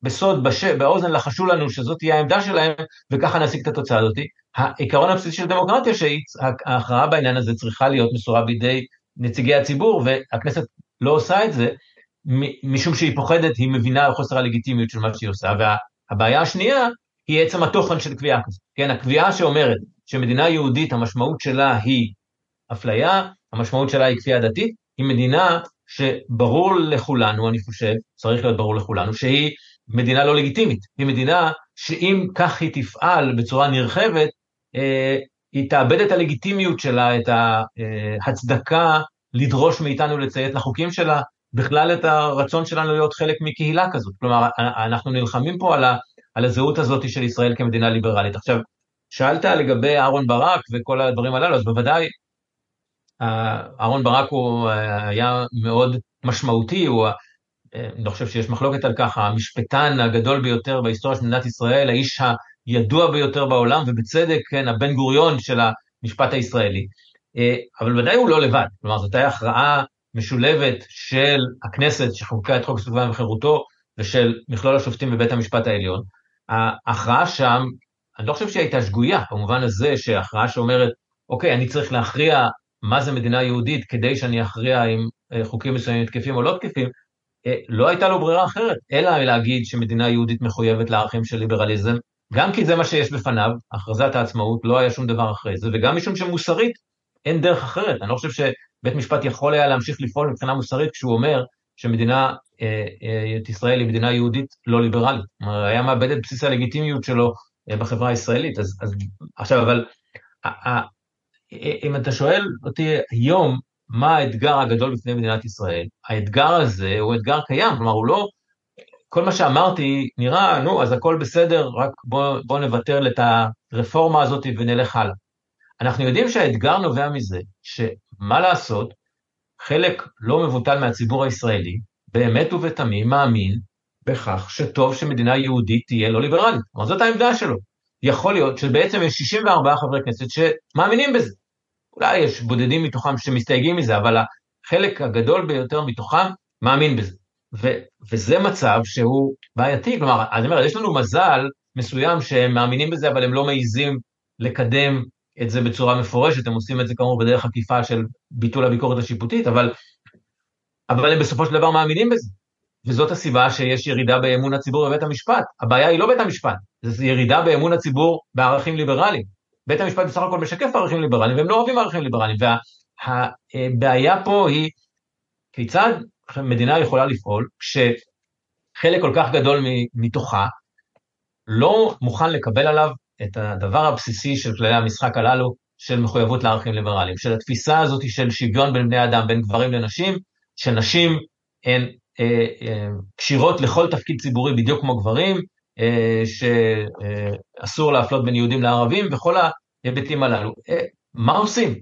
שבסוד, בש... באוזן לחשו לנו שזאת תהיה העמדה שלהם, וככה נשיג את התוצאה הזאת. העיקרון הבסיסי של דמוקרטיה, שההכרעה בעניין הזה צריכה להיות מסורה בידי נציגי הציבור, והכנסת לא עושה את זה, משום שהיא פוחדת, היא מבינה על חוסר הלגיטימיות של מה שהיא עושה. והבעיה השנייה, היא עצם התוכן של קביעה כזאת. כן, הקביעה שאומרת שמדינה יהודית, המשמעות שלה היא אפליה, המשמעות שלה היא כפייה דתית, היא מדינה שברור לכולנו, אני חושב, צריך להיות ברור לכולנו, שהיא מדינה לא לגיטימית. היא מדינה שאם כך היא תפעל בצורה נרחבת, אה, היא תאבד את הלגיטימיות שלה, את ההצדקה לדרוש מאיתנו לציית לחוקים שלה, בכלל את הרצון שלנו להיות חלק מקהילה כזאת. כלומר, אנחנו נלחמים פה על, ה, על הזהות הזאת של ישראל כמדינה ליברלית. עכשיו, שאלת לגבי אהרון ברק וכל הדברים הללו, אז בוודאי אהרון ברק הוא אה, היה מאוד משמעותי, הוא, אה, לא חושב שיש מחלוקת על כך, המשפטן הגדול ביותר בהיסטוריה של מדינת ישראל, האיש הידוע ביותר בעולם, ובצדק, כן, הבן גוריון של המשפט הישראלי. אה, אבל ודאי הוא לא לבד, כלומר זאת הייתה הכרעה משולבת של הכנסת שחוקקה את חוק סביבה וחירותו, ושל מכלול השופטים בבית המשפט העליון. ההכרעה שם, אני לא חושב שהיא הייתה שגויה, במובן הזה שהכרעה שאומרת, אוקיי, אני צריך להכריע מה זה מדינה יהודית כדי שאני אכריע אם אה, חוקים מסוימים תקפים או לא תקפים, אה, לא הייתה לו ברירה אחרת, אלא להגיד שמדינה יהודית מחויבת לערכים של ליברליזם, גם כי זה מה שיש בפניו, הכרזת העצמאות, לא היה שום דבר אחרי זה, וגם משום שמוסרית אין דרך אחרת. אני לא חושב שבית משפט יכול היה להמשיך לפעול מבחינה מוסרית כשהוא אומר שמדינה, אה, את ישראל היא מדינה יהודית לא ליברלית. כלומר, היה מאבד את בסיס הלגיטימיות שלו בחברה הישראלית. אז, אז עכשיו, אבל אם אתה שואל אותי היום, מה האתגר הגדול בפני מדינת ישראל, האתגר הזה הוא אתגר קיים, כלומר הוא לא, כל מה שאמרתי נראה, נו, אז הכל בסדר, רק בוא, בוא נבטל את הרפורמה הזאת ונלך הלאה. אנחנו יודעים שהאתגר נובע מזה, שמה לעשות, חלק לא מבוטל מהציבור הישראלי, באמת ובתמים מאמין בכך שטוב שמדינה יהודית תהיה לא ליברלית. כלומר, זאת העמדה שלו. יכול להיות שבעצם יש 64 חברי כנסת שמאמינים בזה. אולי יש בודדים מתוכם שמסתייגים מזה, אבל החלק הגדול ביותר מתוכם מאמין בזה. ו- וזה מצב שהוא בעייתי, כלומר, אני אומר, יש לנו מזל מסוים שהם מאמינים בזה, אבל הם לא מעיזים לקדם את זה בצורה מפורשת, הם עושים את זה כאמור בדרך עקיפה של ביטול הביקורת השיפוטית, אבל, אבל הם בסופו של דבר מאמינים בזה. וזאת הסיבה שיש ירידה באמון הציבור בבית המשפט. הבעיה היא לא בית המשפט, זה ירידה באמון הציבור בערכים ליברליים. בית המשפט בסך הכל משקף ערכים ליברליים, והם לא אוהבים ערכים ליברליים. והבעיה פה היא כיצד מדינה יכולה לפעול כשחלק כל כך גדול מתוכה לא מוכן לקבל עליו את הדבר הבסיסי של כללי המשחק הללו, של מחויבות לערכים ליברליים, של התפיסה הזאת של שוויון בין בני אדם, בין גברים לנשים, שנשים הן אה, אה, כשירות לכל תפקיד ציבורי בדיוק כמו גברים, אה, שאסור להפלות בין יהודים לערבים וכל ההיבטים הללו. מה עושים?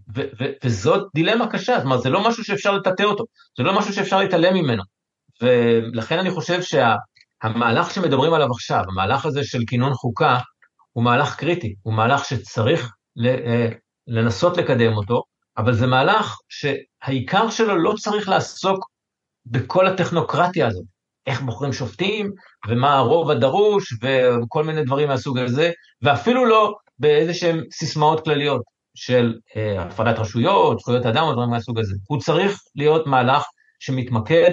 וזאת דילמה קשה, זאת אומרת, זה לא משהו שאפשר לטאטא אותו, זה לא משהו שאפשר להתעלם ממנו. ולכן אני חושב שהמהלך שמדברים עליו עכשיו, המהלך הזה של כינון חוקה, הוא מהלך קריטי, הוא מהלך שצריך לנסות לקדם אותו, אבל זה מהלך שהעיקר שלו לא צריך לעסוק בכל הטכנוקרטיה הזאת. איך בוחרים שופטים, ומה הרוב הדרוש, וכל מיני דברים מהסוג הזה, ואפילו לא באיזה שהן סיסמאות כלליות של אה, הפרדת רשויות, זכויות אדם או דברים מהסוג הזה. הוא צריך להיות מהלך שמתמקד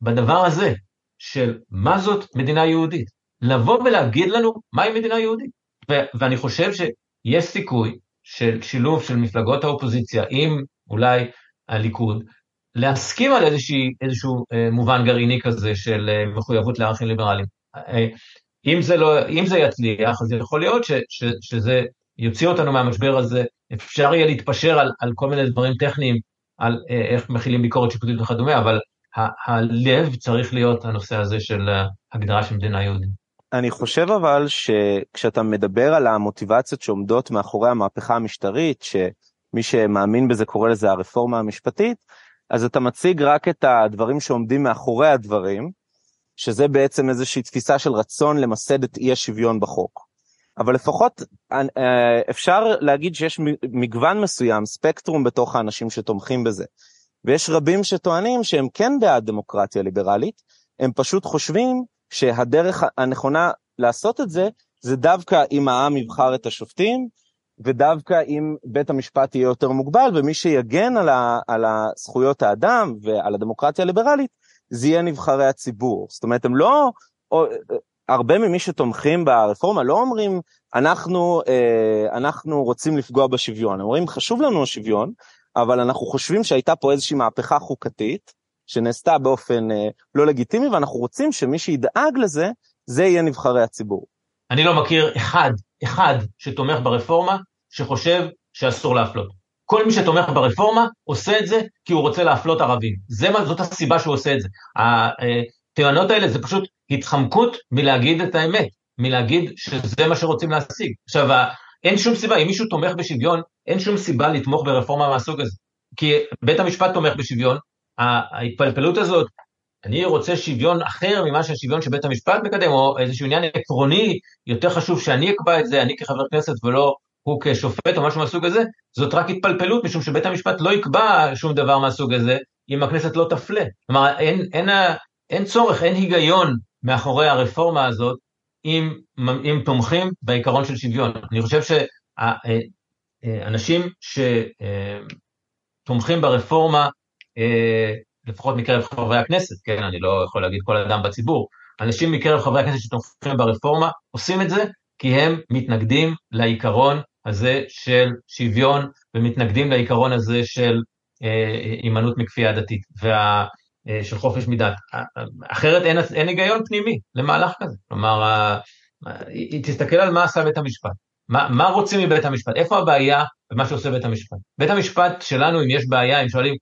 בדבר הזה, של מה זאת מדינה יהודית. לבוא ולהגיד לנו מהי מדינה יהודית. ו- ואני חושב שיש סיכוי של שילוב של מפלגות האופוזיציה עם אולי הליכוד, להסכים על איזושהי, איזשהו אה, מובן גרעיני כזה של אה, מחויבות לערכים ליברליים. אה, אם זה, לא, אם זה יצליח, אז יכול להיות ש, ש, שזה יוציא אותנו מהמשבר הזה, אפשר יהיה להתפשר על, על כל מיני דברים טכניים, על איך מכילים ביקורת שיפוטית וכדומה, אבל ה, הלב צריך להיות הנושא הזה של הגדרה של מדינה יהודית. אני חושב אבל שכשאתה מדבר על המוטיבציות שעומדות מאחורי המהפכה המשטרית, שמי שמאמין בזה קורא לזה הרפורמה המשפטית, אז אתה מציג רק את הדברים שעומדים מאחורי הדברים, שזה בעצם איזושהי תפיסה של רצון למסד את אי השוויון בחוק. אבל לפחות אה, אפשר להגיד שיש מגוון מסוים, ספקטרום בתוך האנשים שתומכים בזה. ויש רבים שטוענים שהם כן בעד דמוקרטיה ליברלית, הם פשוט חושבים שהדרך הנכונה לעשות את זה, זה דווקא אם העם יבחר את השופטים, ודווקא אם בית המשפט יהיה יותר מוגבל, ומי שיגן על, ה, על הזכויות האדם ועל הדמוקרטיה הליברלית, זה יהיה נבחרי הציבור. זאת אומרת, הם לא... או, הרבה ממי שתומכים ברפורמה לא אומרים, אנחנו, אה, אנחנו רוצים לפגוע בשוויון, הם אומרים, חשוב לנו השוויון, אבל אנחנו חושבים שהייתה פה איזושהי מהפכה חוקתית, שנעשתה באופן אה, לא לגיטימי, ואנחנו רוצים שמי שידאג לזה, זה יהיה נבחרי הציבור. אני לא מכיר אחד, אחד שתומך ברפורמה, שחושב שאסור להפלות. כל מי שתומך ברפורמה עושה את זה כי הוא רוצה להפלות ערבים. זה, זאת הסיבה שהוא עושה את זה. הטענות האלה זה פשוט התחמקות מלהגיד את האמת, מלהגיד שזה מה שרוצים להשיג. עכשיו, אין שום סיבה, אם מישהו תומך בשוויון, אין שום סיבה לתמוך ברפורמה מהסוג הזה. כי בית המשפט תומך בשוויון, ההתפלפלות הזאת, אני רוצה שוויון אחר ממה שהשוויון שבית המשפט מקדם, או איזשהו עניין עקרוני, יותר חשוב שאני אקבע את זה, אני כחבר כנסת ולא הוא כשופט או משהו מהסוג הזה, זאת רק התפלפלות, משום שבית המשפט לא יקבע שום דבר מהסוג הזה, אם הכנסת לא תפלה. כלומר, אין, אין, אין, צורך, אין היגיון מאחורי הרפורמה הזאת, אם, אם תומכים בעיקרון של שוויון. אני חושב שאנשים שתומכים ברפורמה, לפחות מקרב חברי הכנסת, כן, אני לא יכול להגיד כל אדם בציבור, אנשים מקרב חברי הכנסת שתומכים ברפורמה עושים את זה כי הם מתנגדים לעיקרון הזה של שוויון ומתנגדים לעיקרון הזה של הימנעות אה, מכפייה דתית וה, אה, חופש מדת. אחרת אין, אין היגיון פנימי למהלך כזה. כלומר, אה, תסתכל על מה עשה בית המשפט. מה, מה רוצים מבית המשפט? איפה הבעיה במה שעושה בית המשפט? בית המשפט שלנו, אם יש בעיה, אם שואלים,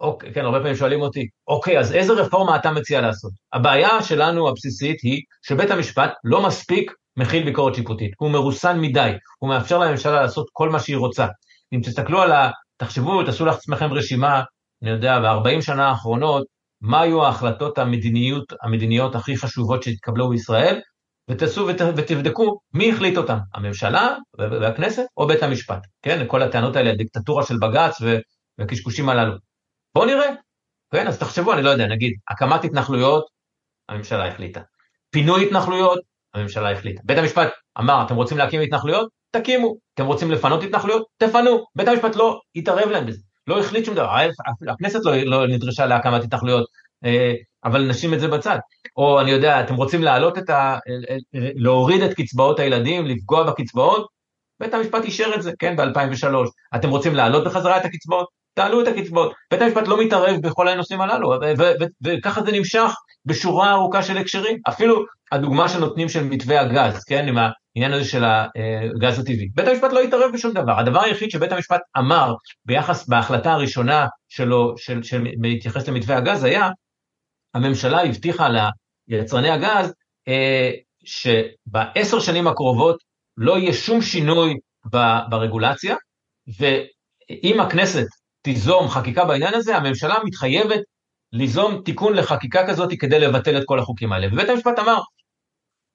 אוקיי, כן, הרבה פעמים שואלים אותי, אוקיי, אז איזה רפורמה אתה מציע לעשות? הבעיה שלנו הבסיסית היא שבית המשפט לא מספיק מכיל ביקורת שיפוטית, הוא מרוסן מדי, הוא מאפשר לממשלה לעשות כל מה שהיא רוצה. אם תסתכלו על ה... תחשבו, תעשו לעצמכם רשימה, אני יודע, ב-40 שנה האחרונות, מה היו ההחלטות המדיניות, המדיניות הכי חשובות שהתקבלו בישראל, ותעשו ות, ותבדקו מי החליט אותם, הממשלה והכנסת או בית המשפט, כן? כל הטענות האלה, הדיקטטורה של בג"ץ והקשקושים הללו. בואו נראה, כן? אז תחשבו, אני לא יודע, נגיד, הקמת התנחלויות, הממשלה החליטה. פינוי התנחלויות, הממשלה החליטה. בית המשפט אמר, אתם רוצים להקים התנחלויות? תקימו. אתם רוצים לפנות התנחלויות? תפנו. בית המשפט לא התערב להם בזה. לא החליט שום דבר, הכנסת לא, לא נדרשה להקמת התנחלויות, אה, אבל נשים את זה בצד. או אני יודע, אתם רוצים להעלות את ה... להוריד את קצבאות הילדים, לפגוע בקצבאות? בית המשפט אישר את זה, כן, ב-2003. אתם רוצים להעלות בחזרה את הקצבאות? תעלו את הקצבאות. בית המשפט לא מתערב בכל הנושאים הללו, וככה זה נמשך בשורה ארוכה של הקשרים. אפילו הדוגמה שנותנים של מתווה הגז, כן, עם העניין הזה של הגז הטבעי. בית המשפט לא התערב בשום דבר. הדבר היחיד שבית המשפט אמר ביחס, בהחלטה הראשונה שלו, של, של, בהתייחס למתווה הגז, היה, הממשלה הבטיחה ליצרני הגז אה, שבעשר שנים הקרובות לא יהיה שום שינוי ברגולציה, ואם הכנסת תיזום חקיקה בעניין הזה, הממשלה מתחייבת ליזום תיקון לחקיקה כזאת כדי לבטל את כל החוקים האלה. ובית המשפט אמר,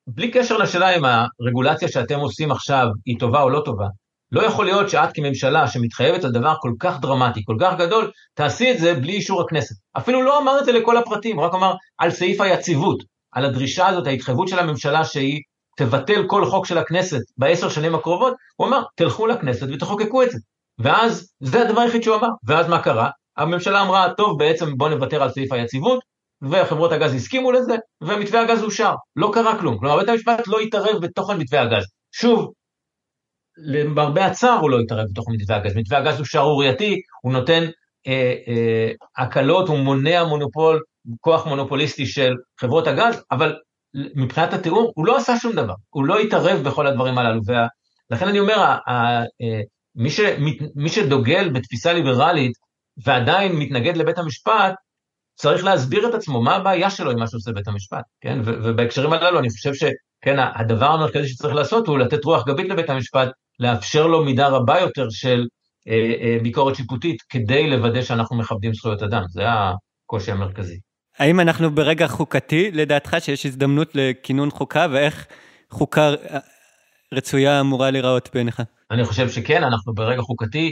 בלי קשר לשאלה אם הרגולציה שאתם עושים עכשיו היא טובה או לא טובה, לא יכול להיות שאת כממשלה שמתחייבת על דבר כל כך דרמטי, כל כך גדול, תעשי את זה בלי אישור הכנסת. אפילו לא אמר את זה לכל הפרטים, רק אמר על סעיף היציבות, על הדרישה הזאת, ההתחייבות של הממשלה שהיא תבטל כל חוק של הכנסת בעשר שנים הקרובות, הוא אמר, תלכו לכנסת ותחוקקו את זה. ואז, זה הדבר היחיד שהוא אמר. ואז מה קרה? הממשלה אמרה, טוב, בעצם בוא נוותר על סעיף היציבות, וחברות הגז הסכימו לזה, ומתווה הגז אושר. לא קרה כלום. כלומר, בית המשפט לא התערב בתוכן מתווה הגז. שוב, למרבה הצער הוא לא התערב בתוך מתווה הגז. מתווה הגז הוא שערורייתי, הוא נותן אה, אה, הקלות, הוא מונע מונופול, כוח מונופוליסטי של חברות הגז, אבל מבחינת התיאור הוא לא עשה שום דבר, הוא לא התערב בכל הדברים הללו. ולכן אני אומר, אה, מי, ש, מי שדוגל בתפיסה ליברלית ועדיין מתנגד לבית המשפט, צריך להסביר את עצמו, מה הבעיה שלו עם מה שעושה בית המשפט, כן? ובהקשרים הללו אני חושב שכן, הדבר המרכזי שצריך לעשות הוא לתת רוח גבית לבית המשפט, לאפשר לו מידה רבה יותר של אה, אה, ביקורת שיפוטית, כדי לוודא שאנחנו מכבדים זכויות אדם, זה הקושי המרכזי. האם אנחנו ברגע חוקתי, לדעתך, שיש הזדמנות לכינון חוקה, ואיך חוקה רצויה אמורה להיראות בעיניך? אני חושב שכן, אנחנו ברגע חוקתי,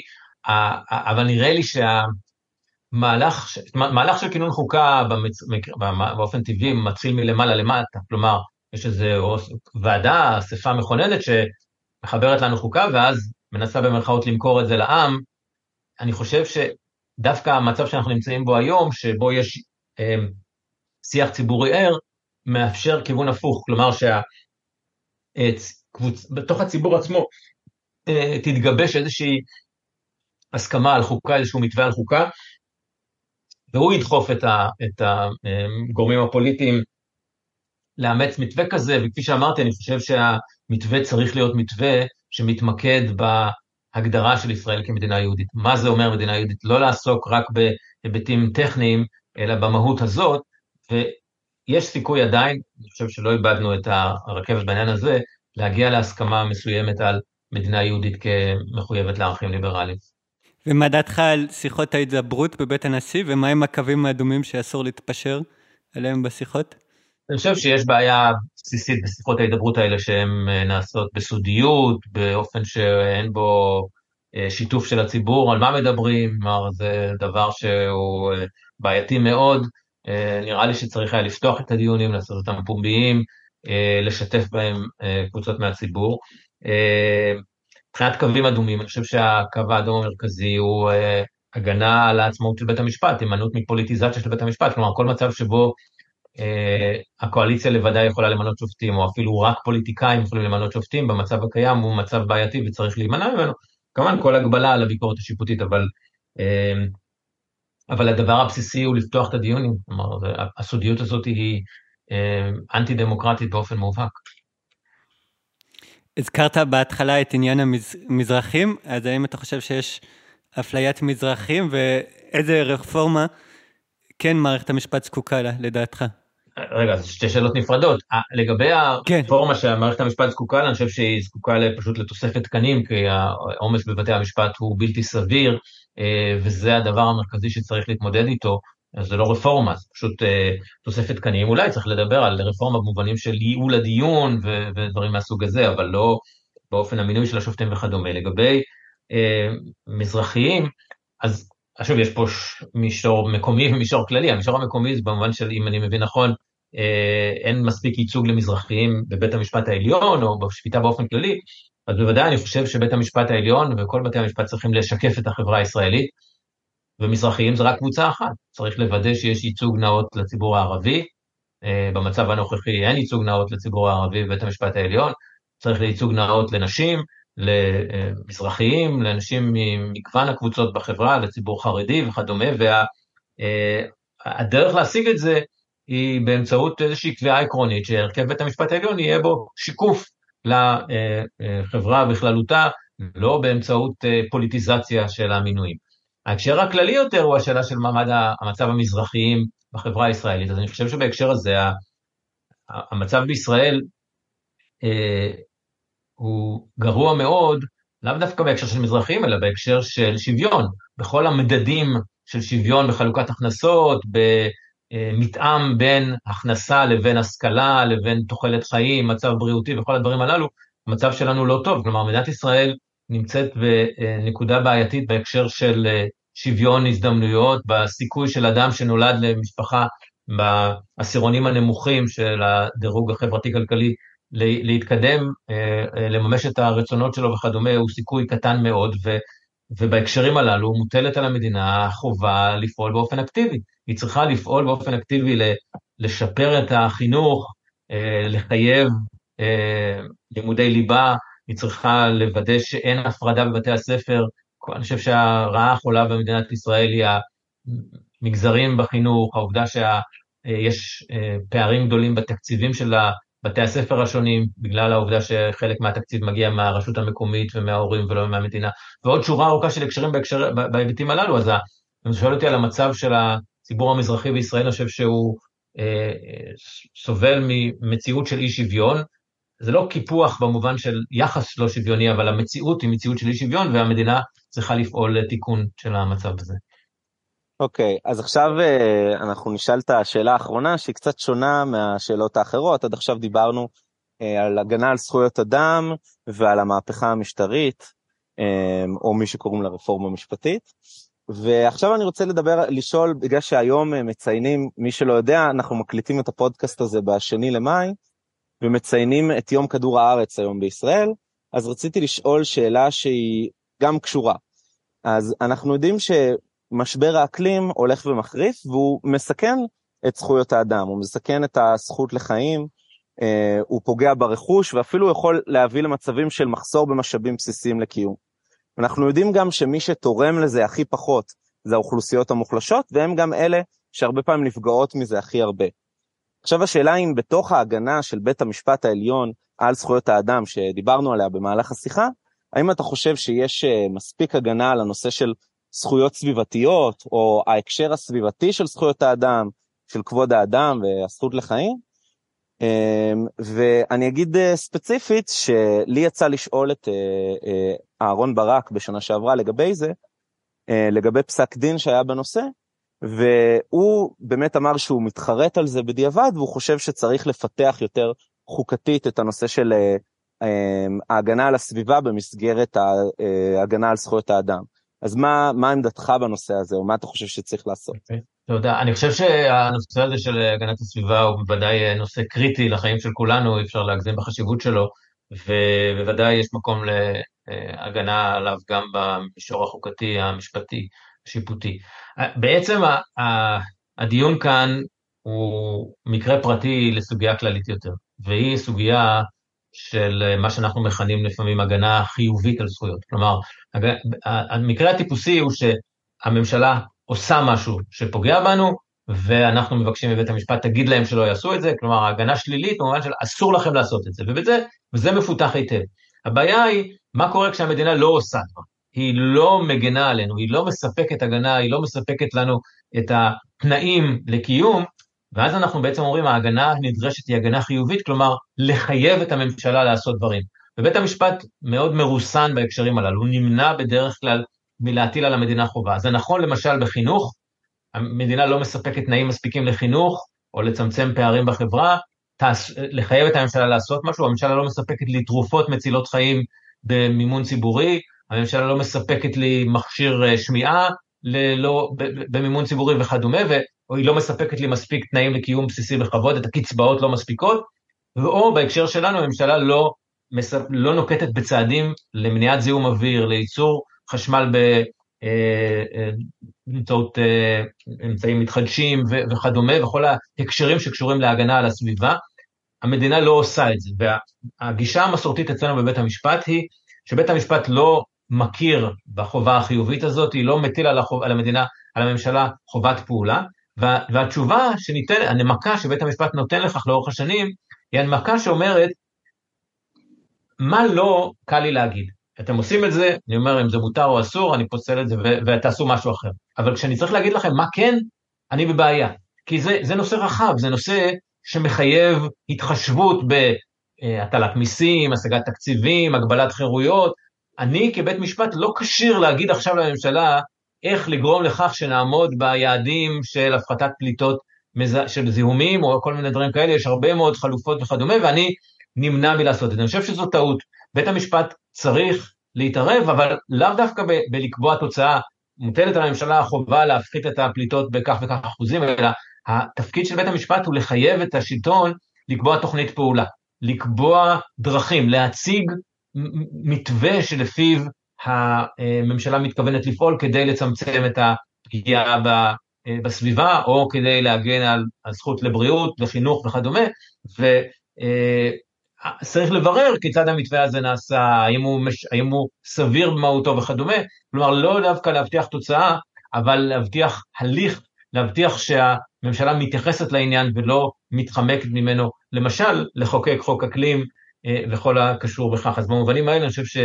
אבל נראה לי שהמהלך מהלך של כינון חוקה במצ... באופן טבעי מתחיל מלמעלה למטה, כלומר, יש איזו ועדה, אספה מכוננת שמחברת לנו חוקה, ואז מנסה במרכאות למכור את זה לעם. אני חושב שדווקא המצב שאנחנו נמצאים בו היום, שבו יש אה, שיח ציבורי ער, מאפשר כיוון הפוך, כלומר שבתוך הציבור עצמו תתגבש איזושהי הסכמה על חוקה, איזשהו מתווה על חוקה, והוא ידחוף את, ה, את הגורמים הפוליטיים לאמץ מתווה כזה, וכפי שאמרתי, אני חושב שהמתווה צריך להיות מתווה שמתמקד בהגדרה של ישראל כמדינה יהודית. מה זה אומר מדינה יהודית? לא לעסוק רק בהיבטים טכניים, אלא במהות הזאת, ויש סיכוי עדיין, אני חושב שלא איבדנו את הרכבת בעניין הזה, להגיע להסכמה מסוימת על מדינה יהודית כמחויבת לערכים ליברליים. ומה דעתך על שיחות ההתזברות בבית הנשיא, ומהם הקווים האדומים שאסור להתפשר עליהם בשיחות? אני חושב שיש בעיה בסיסית בשיחות ההידברות האלה שהן אה, נעשות בסודיות, באופן שאין בו אה, שיתוף של הציבור, על מה מדברים, כלומר זה דבר שהוא אה, בעייתי מאוד, נראה לי שצריך היה לפתוח את הדיונים, לעשות אותם פומביים, לשתף בהם קבוצות מהציבור. מבחינת קווים אדומים, אני חושב שהקו האדום המרכזי הוא הגנה על העצמאות של בית המשפט, הימנעות מפוליטיזציה של בית המשפט, כלומר כל מצב שבו אה, הקואליציה לבדה יכולה למנות שופטים, או אפילו רק פוליטיקאים יכולים למנות שופטים, במצב הקיים הוא מצב בעייתי וצריך להימנע ממנו. כמובן כל הגבלה על הביקורת השיפוטית, אבל, אה, אבל הדבר הבסיסי הוא לפתוח את הדיונים, כלומר הסודיות הזאת היא אה, אנטי דמוקרטית באופן מובהק. הזכרת בהתחלה את עניין המזרחים, אז האם אתה חושב שיש אפליית מזרחים ואיזה רפורמה כן מערכת המשפט זקוקה לה, לדעתך? רגע, זה שתי שאלות נפרדות. לגבי כן. הרפורמה כן. שמערכת המשפט זקוקה לה, אני חושב שהיא זקוקה פשוט לתוספת תקנים, כי העומס בבתי המשפט הוא בלתי סביר, אה, וזה הדבר המרכזי שצריך להתמודד איתו. אז זה לא רפורמה, זה פשוט אה, תוספת תקנים. אולי צריך לדבר על רפורמה במובנים של ייעול הדיון ו- ודברים מהסוג הזה, אבל לא באופן המינוי של השופטים וכדומה. לגבי אה, מזרחיים, אז עכשיו יש פה מישור מקומי ומישור כללי, המישור המקומי זה במובן של, אם אני מבין נכון, אה, אין מספיק ייצוג למזרחיים בבית המשפט העליון או בשפיטה באופן כללי, אז בוודאי אני חושב שבית המשפט העליון וכל בתי המשפט צריכים לשקף את החברה הישראלית, ומזרחיים זה רק קבוצה אחת, צריך לוודא שיש ייצוג נאות לציבור הערבי, אה, במצב הנוכחי אין ייצוג נאות לציבור הערבי בבית המשפט העליון, צריך לייצוג נאות לנשים, למזרחיים, לאנשים ממגוון הקבוצות בחברה, לציבור חרדי וכדומה, והדרך אה, להשיג את זה היא באמצעות איזושהי קביעה עקרונית שהרכב בית המשפט העליון יהיה בו שיקוף לחברה בכללותה, לא באמצעות אה, פוליטיזציה של המינויים. ההקשר הכללי יותר הוא השאלה של מעמד המצב המזרחיים בחברה הישראלית, אז אני חושב שבהקשר הזה המצב בישראל אה, הוא גרוע מאוד, לאו דווקא בהקשר של מזרחים, אלא בהקשר של שוויון. בכל המדדים של שוויון בחלוקת הכנסות, במתאם בין הכנסה לבין השכלה, לבין תוחלת חיים, מצב בריאותי וכל הדברים הללו, המצב שלנו לא טוב. כלומר, מדינת ישראל נמצאת בנקודה בעייתית בהקשר של שוויון הזדמנויות, בסיכוי של אדם שנולד למשפחה בעשירונים הנמוכים של הדירוג החברתי-כלכלי להתקדם, אה, אה, לממש את הרצונות שלו וכדומה, הוא סיכוי קטן מאוד, ו, ובהקשרים הללו מוטלת על המדינה חובה לפעול באופן אקטיבי. היא צריכה לפעול באופן אקטיבי לשפר את החינוך, אה, לחייב לימודי ליבה, היא צריכה לוודא שאין הפרדה בבתי הספר. אני חושב שהרעה החולה במדינת ישראל היא המגזרים בחינוך, העובדה שיש פערים גדולים בתקציבים של בתי הספר השונים, בגלל העובדה שחלק מהתקציב מגיע מהרשות המקומית ומההורים ולא מהמדינה, ועוד שורה ארוכה של הקשרים בהקשר, בהיבטים הללו, אז אם אתה שואל אותי על המצב של הציבור המזרחי בישראל, אני חושב שהוא אה, סובל ממציאות של אי שוויון, זה לא קיפוח במובן של יחס לא שוויוני, אבל המציאות היא מציאות של אי שוויון, והמדינה צריכה לפעול לתיקון של המצב הזה. אוקיי, okay, אז עכשיו uh, אנחנו נשאל את השאלה האחרונה, שהיא קצת שונה מהשאלות האחרות. עד עכשיו דיברנו uh, על הגנה על זכויות אדם ועל המהפכה המשטרית, um, או מי שקוראים לה רפורמה משפטית. ועכשיו אני רוצה לדבר, לשאול, בגלל שהיום מציינים, מי שלא יודע, אנחנו מקליטים את הפודקאסט הזה בשני למאי, ומציינים את יום כדור הארץ היום בישראל, אז רציתי לשאול שאלה שהיא גם קשורה. אז אנחנו יודעים ש... משבר האקלים הולך ומחריף והוא מסכן את זכויות האדם, הוא מסכן את הזכות לחיים, אה, הוא פוגע ברכוש ואפילו יכול להביא למצבים של מחסור במשאבים בסיסיים לקיום. אנחנו יודעים גם שמי שתורם לזה הכי פחות זה האוכלוסיות המוחלשות, והם גם אלה שהרבה פעמים נפגעות מזה הכי הרבה. עכשיו השאלה אם בתוך ההגנה של בית המשפט העליון על זכויות האדם שדיברנו עליה במהלך השיחה, האם אתה חושב שיש אה, מספיק הגנה על הנושא של זכויות סביבתיות, או ההקשר הסביבתי של זכויות האדם, של כבוד האדם והזכות לחיים? אמ, ואני אגיד אה, ספציפית שלי יצא לשאול את אה, אהרון ברק בשנה שעברה לגבי זה, לגבי פסק דין שהיה בנושא, והוא באמת אמר שהוא מתחרט על זה בדיעבד, והוא חושב שצריך לפתח יותר חוקתית את הנושא של אמ, ההגנה על הסביבה במסגרת אה, ההגנה על זכויות האדם. אז מה, מה עמדתך בנושא הזה, או מה אתה חושב שצריך לעשות? Okay. אוקיי. תודה. אני חושב שהנושא הזה של הגנת הסביבה הוא בוודאי נושא קריטי לחיים של כולנו, אי אפשר להגזים בחשיבות שלו, ובוודאי יש מקום להגנה עליו גם במישור החוקתי, המשפטי, השיפוטי. בעצם הדיון כאן הוא מקרה פרטי לסוגיה כללית יותר, והיא סוגיה של אה, מה שאנחנו מכנים לפעמים הגנה חיובית על זכויות. כלומר, המקרה הטיפוסי הוא שהממשלה עושה משהו שפוגע בנו, ואנחנו מבקשים מבית המשפט, תגיד להם שלא יעשו את זה, כלומר, הגנה שלילית במובן של אסור לכם לעשות את זה, ובזה, וזה מפותח היטב. הבעיה היא, מה קורה כשהמדינה לא עושה דבר? היא לא מגנה עלינו, היא לא מספקת הגנה, היא לא מספקת לנו את התנאים לקיום, ואז אנחנו בעצם אומרים, ההגנה הנדרשת היא הגנה חיובית, כלומר, לחייב את הממשלה לעשות דברים. ובית המשפט מאוד מרוסן בהקשרים הללו, הוא נמנע בדרך כלל מלהטיל על המדינה חובה. זה נכון למשל בחינוך, המדינה לא מספקת תנאים מספיקים לחינוך, או לצמצם פערים בחברה, לחייב את הממשלה לעשות משהו, הממשלה לא מספקת לי תרופות מצילות חיים במימון ציבורי, הממשלה לא מספקת לי מכשיר אה, שמיעה ללא, במימון ציבורי וכדומה, או היא לא מספקת לי מספיק תנאים לקיום בסיסי בכבוד, את הקצבאות לא מספיקות, או בהקשר שלנו הממשלה לא, לא נוקטת בצעדים למניעת זיהום אוויר, לייצור חשמל באמצעות אה, אה, אה, אמצעים מתחדשים וכדומה, וכל ההקשרים שקשורים להגנה על הסביבה, המדינה לא עושה את זה. והגישה המסורתית אצלנו בבית המשפט היא שבית המשפט לא מכיר בחובה החיובית הזאת, היא לא מטיל על, החוב, על המדינה, על הממשלה חובת פעולה, וה, והתשובה שניתן, הנמקה שבית המשפט נותן לכך לאורך השנים, היא הנמקה שאומרת, מה לא קל לי להגיד? אתם עושים את זה, אני אומר אם זה מותר או אסור, אני פוסל את זה ותעשו משהו אחר. אבל כשאני צריך להגיד לכם מה כן, אני בבעיה. כי זה, זה נושא רחב, זה נושא שמחייב התחשבות בהטלת מיסים, השגת תקציבים, הגבלת חירויות. אני כבית משפט לא כשיר להגיד עכשיו לממשלה, איך לגרום לכך שנעמוד ביעדים של הפחתת פליטות של זיהומים או כל מיני דברים כאלה, יש הרבה מאוד חלופות וכדומה, ואני נמנע מלעשות את זה. אני חושב שזו טעות. בית המשפט צריך להתערב, אבל לאו דווקא ב- בלקבוע תוצאה. מוטלת על הממשלה החובה להפחית את הפליטות בכך וכך אחוזים, אלא התפקיד של בית המשפט הוא לחייב את השלטון לקבוע תוכנית פעולה, לקבוע דרכים, להציג מתווה שלפיו הממשלה מתכוונת לפעול כדי לצמצם את הפגיעה בסביבה, או כדי להגן על הזכות לבריאות וחינוך וכדומה, וצריך לברר כיצד המתווה הזה נעשה, האם הוא, מש... האם הוא סביר במהותו וכדומה, כלומר לא דווקא להבטיח תוצאה, אבל להבטיח הליך, להבטיח שהממשלה מתייחסת לעניין ולא מתחמקת ממנו, למשל לחוקק חוק אקלים אה, וכל הקשור בכך. אז במובנים האלה אני חושב ש...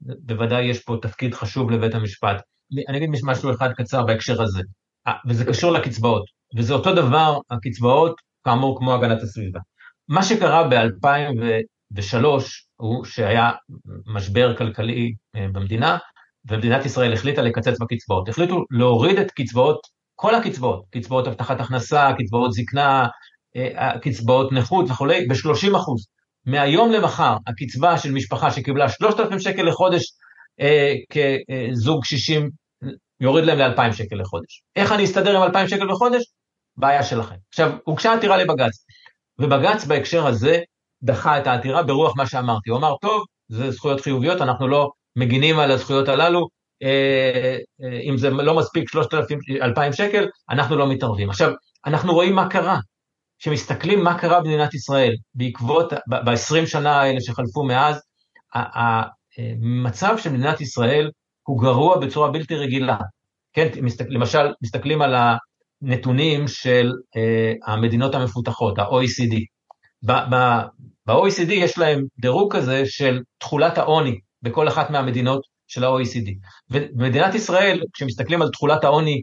בוודאי יש פה תפקיד חשוב לבית המשפט. אני אגיד משהו אחד קצר בהקשר הזה, אה, וזה קשור לקצבאות, וזה אותו דבר, הקצבאות, כאמור, כמו הגנת הסביבה. מה שקרה ב-2003 הוא שהיה משבר כלכלי אה, במדינה, ומדינת ישראל החליטה לקצץ בקצבאות. החליטו להוריד את קצבאות, כל הקצבאות, קצבאות הבטחת הכנסה, קצבאות זקנה, אה, קצבאות נכות וכולי, ב-30 אחוז. מהיום למחר הקצבה של משפחה שקיבלה 3,000 שקל לחודש אה, כזוג קשישים יוריד להם ל-2,000 שקל לחודש. איך אני אסתדר עם 2,000 שקל בחודש? בעיה שלכם. עכשיו, הוגשה עתירה לבג"ץ, ובג"ץ בהקשר הזה דחה את העתירה ברוח מה שאמרתי. הוא אמר, טוב, זה זכויות חיוביות, אנחנו לא מגינים על הזכויות הללו, אה, אה, אם זה לא מספיק 3,000, 2,000 שקל, אנחנו לא מתערבים. עכשיו, אנחנו רואים מה קרה. כשמסתכלים מה קרה במדינת ישראל בעקבות, ב-20 שנה האלה שחלפו מאז, המצב של מדינת ישראל הוא גרוע בצורה בלתי רגילה. כן, למשל, מסתכלים על הנתונים של uh, המדינות המפותחות, ה-OECD. ב-OECD יש להם דירוג כזה של תכולת העוני בכל אחת מהמדינות של ה-OECD. ומדינת ישראל, כשמסתכלים על תכולת העוני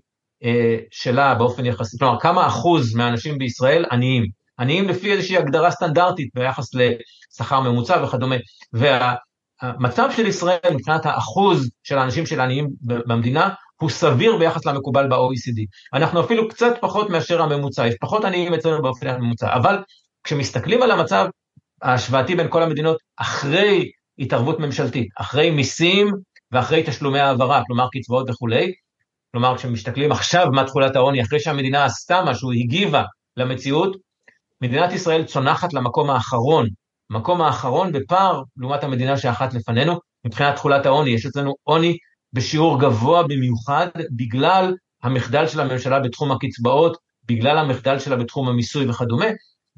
שלה באופן יחסי, כלומר, כמה אחוז מהאנשים בישראל עניים? עניים לפי איזושהי הגדרה סטנדרטית ביחס לשכר ממוצע וכדומה. וה, המצב של ישראל מבחינת האחוז של האנשים של העניים במדינה הוא סביר ביחס למקובל ב-OECD. אנחנו אפילו קצת פחות מאשר הממוצע, יש פחות עניים אצלנו באופן הממוצע, אבל כשמסתכלים על המצב ההשוואתי בין כל המדינות אחרי התערבות ממשלתית, אחרי מיסים ואחרי תשלומי העברה, כלומר קצבאות וכולי, כלומר כשמסתכלים עכשיו מה תכולת העוני, אחרי שהמדינה עשתה משהו, הגיבה למציאות, מדינת ישראל צונחת למקום האחרון המקום האחרון בפער לעומת המדינה שאחת לפנינו, מבחינת תכולת העוני, יש אצלנו עוני בשיעור גבוה במיוחד בגלל המחדל של הממשלה בתחום הקצבאות, בגלל המחדל שלה בתחום המיסוי וכדומה,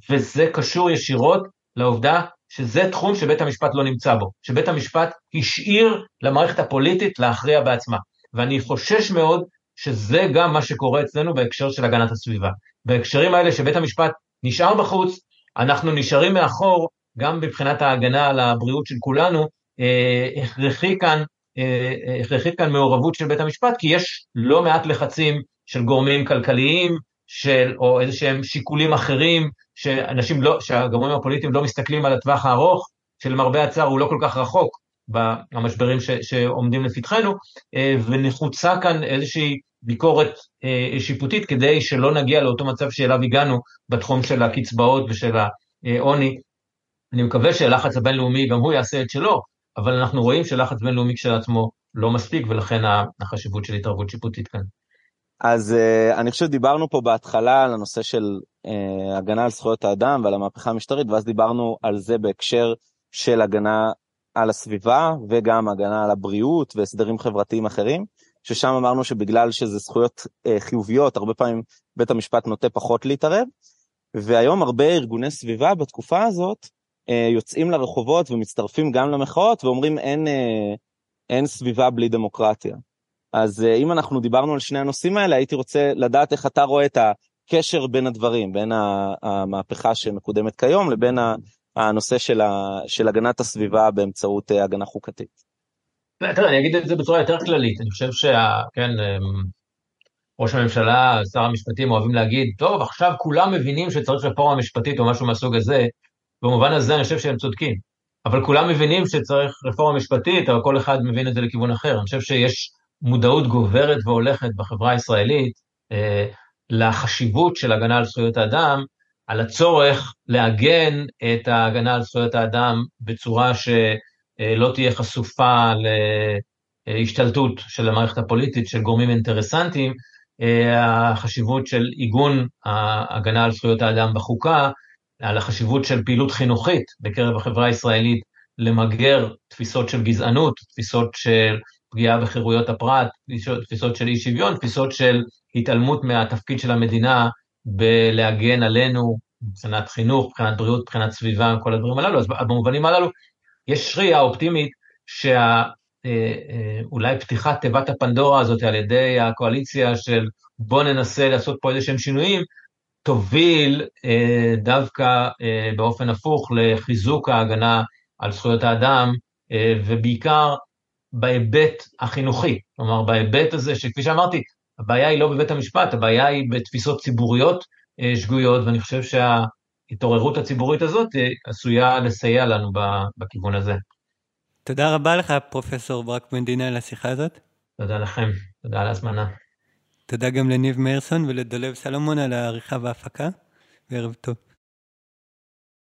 וזה קשור ישירות לעובדה שזה תחום שבית המשפט לא נמצא בו, שבית המשפט השאיר למערכת הפוליטית להכריע בעצמה. ואני חושש מאוד שזה גם מה שקורה אצלנו בהקשר של הגנת הסביבה. בהקשרים האלה שבית המשפט נשאר בחוץ, אנחנו נשארים מאחור גם מבחינת ההגנה על הבריאות של כולנו, אה, הכרחי כאן, אה, אה, הכרחית כאן מעורבות של בית המשפט, כי יש לא מעט לחצים של גורמים כלכליים, של, או איזה שהם שיקולים אחרים, שאנשים לא, שהגורמים הפוליטיים לא מסתכלים על הטווח הארוך, שלמרבה הצער הוא לא כל כך רחוק במשברים שעומדים לפתחנו, ונחוצה כאן איזושהי ביקורת שיפוטית כדי שלא נגיע לאותו מצב שאליו הגענו בתחום של הקצבאות ושל העוני אני מקווה שהלחץ הבינלאומי גם הוא יעשה את שלו, אבל אנחנו רואים שלחץ בינלאומי כשלעצמו לא מספיק, ולכן החשיבות של התערבות שיפוטית כאן. אז uh, אני חושב שדיברנו פה בהתחלה על הנושא של uh, הגנה על זכויות האדם ועל המהפכה המשטרית, ואז דיברנו על זה בהקשר של הגנה על הסביבה וגם הגנה על הבריאות והסדרים חברתיים אחרים, ששם אמרנו שבגלל שזה זכויות uh, חיוביות, הרבה פעמים בית המשפט נוטה פחות להתערב, והיום הרבה ארגוני סביבה בתקופה הזאת אה, יוצאים לרחובות ומצטרפים גם למחאות ואומרים אין, אה, אין סביבה בלי דמוקרטיה. אז אה, אם אנחנו דיברנו על שני הנושאים האלה, הייתי רוצה לדעת איך אתה רואה את הקשר בין הדברים, בין המהפכה שמקודמת כיום לבין הנושא של, ה, של הגנת הסביבה באמצעות הגנה חוקתית. תראה, אני אגיד את זה בצורה יותר כללית, אני חושב שכן, אמ, ראש הממשלה, שר המשפטים אוהבים להגיד, טוב, עכשיו כולם מבינים שצריך רפורמה משפטית או משהו מהסוג הזה, במובן הזה אני חושב שהם צודקים. אבל כולם מבינים שצריך רפורמה משפטית, אבל כל אחד מבין את זה לכיוון אחר. אני חושב שיש מודעות גוברת והולכת בחברה הישראלית אה, לחשיבות של הגנה על זכויות האדם, על הצורך לעגן את ההגנה על זכויות האדם בצורה שלא תהיה חשופה להשתלטות של המערכת הפוליטית, של גורמים אינטרסנטיים, החשיבות של עיגון ההגנה על זכויות האדם בחוקה, על החשיבות של פעילות חינוכית בקרב החברה הישראלית למגר תפיסות של גזענות, תפיסות של פגיעה בחירויות הפרט, תפיסות של אי שוויון, תפיסות של התעלמות מהתפקיד של המדינה בלהגן עלינו מבחינת חינוך, מבחינת בריאות, מבחינת סביבה, כל הדברים הללו. אז במובנים הללו יש ראייה אופטימית שאולי אה, אה, פתיחת תיבת הפנדורה הזאת על ידי הקואליציה של בוא ננסה לעשות פה איזה שהם שינויים, תוביל אה, דווקא אה, באופן הפוך לחיזוק ההגנה על זכויות האדם, אה, ובעיקר בהיבט החינוכי. כלומר, בהיבט הזה, שכפי שאמרתי, הבעיה היא לא בבית המשפט, הבעיה היא בתפיסות ציבוריות אה, שגויות, ואני חושב שההתעוררות הציבורית הזאת אה, עשויה לסייע לנו בכיוון הזה. תודה רבה לך, פרופסור ברק מדינה, על השיחה הזאת. תודה לכם, תודה על ההזמנה. תודה גם לניב מאירסון ולדולב סלומון על העריכה וההפקה, וערב טוב.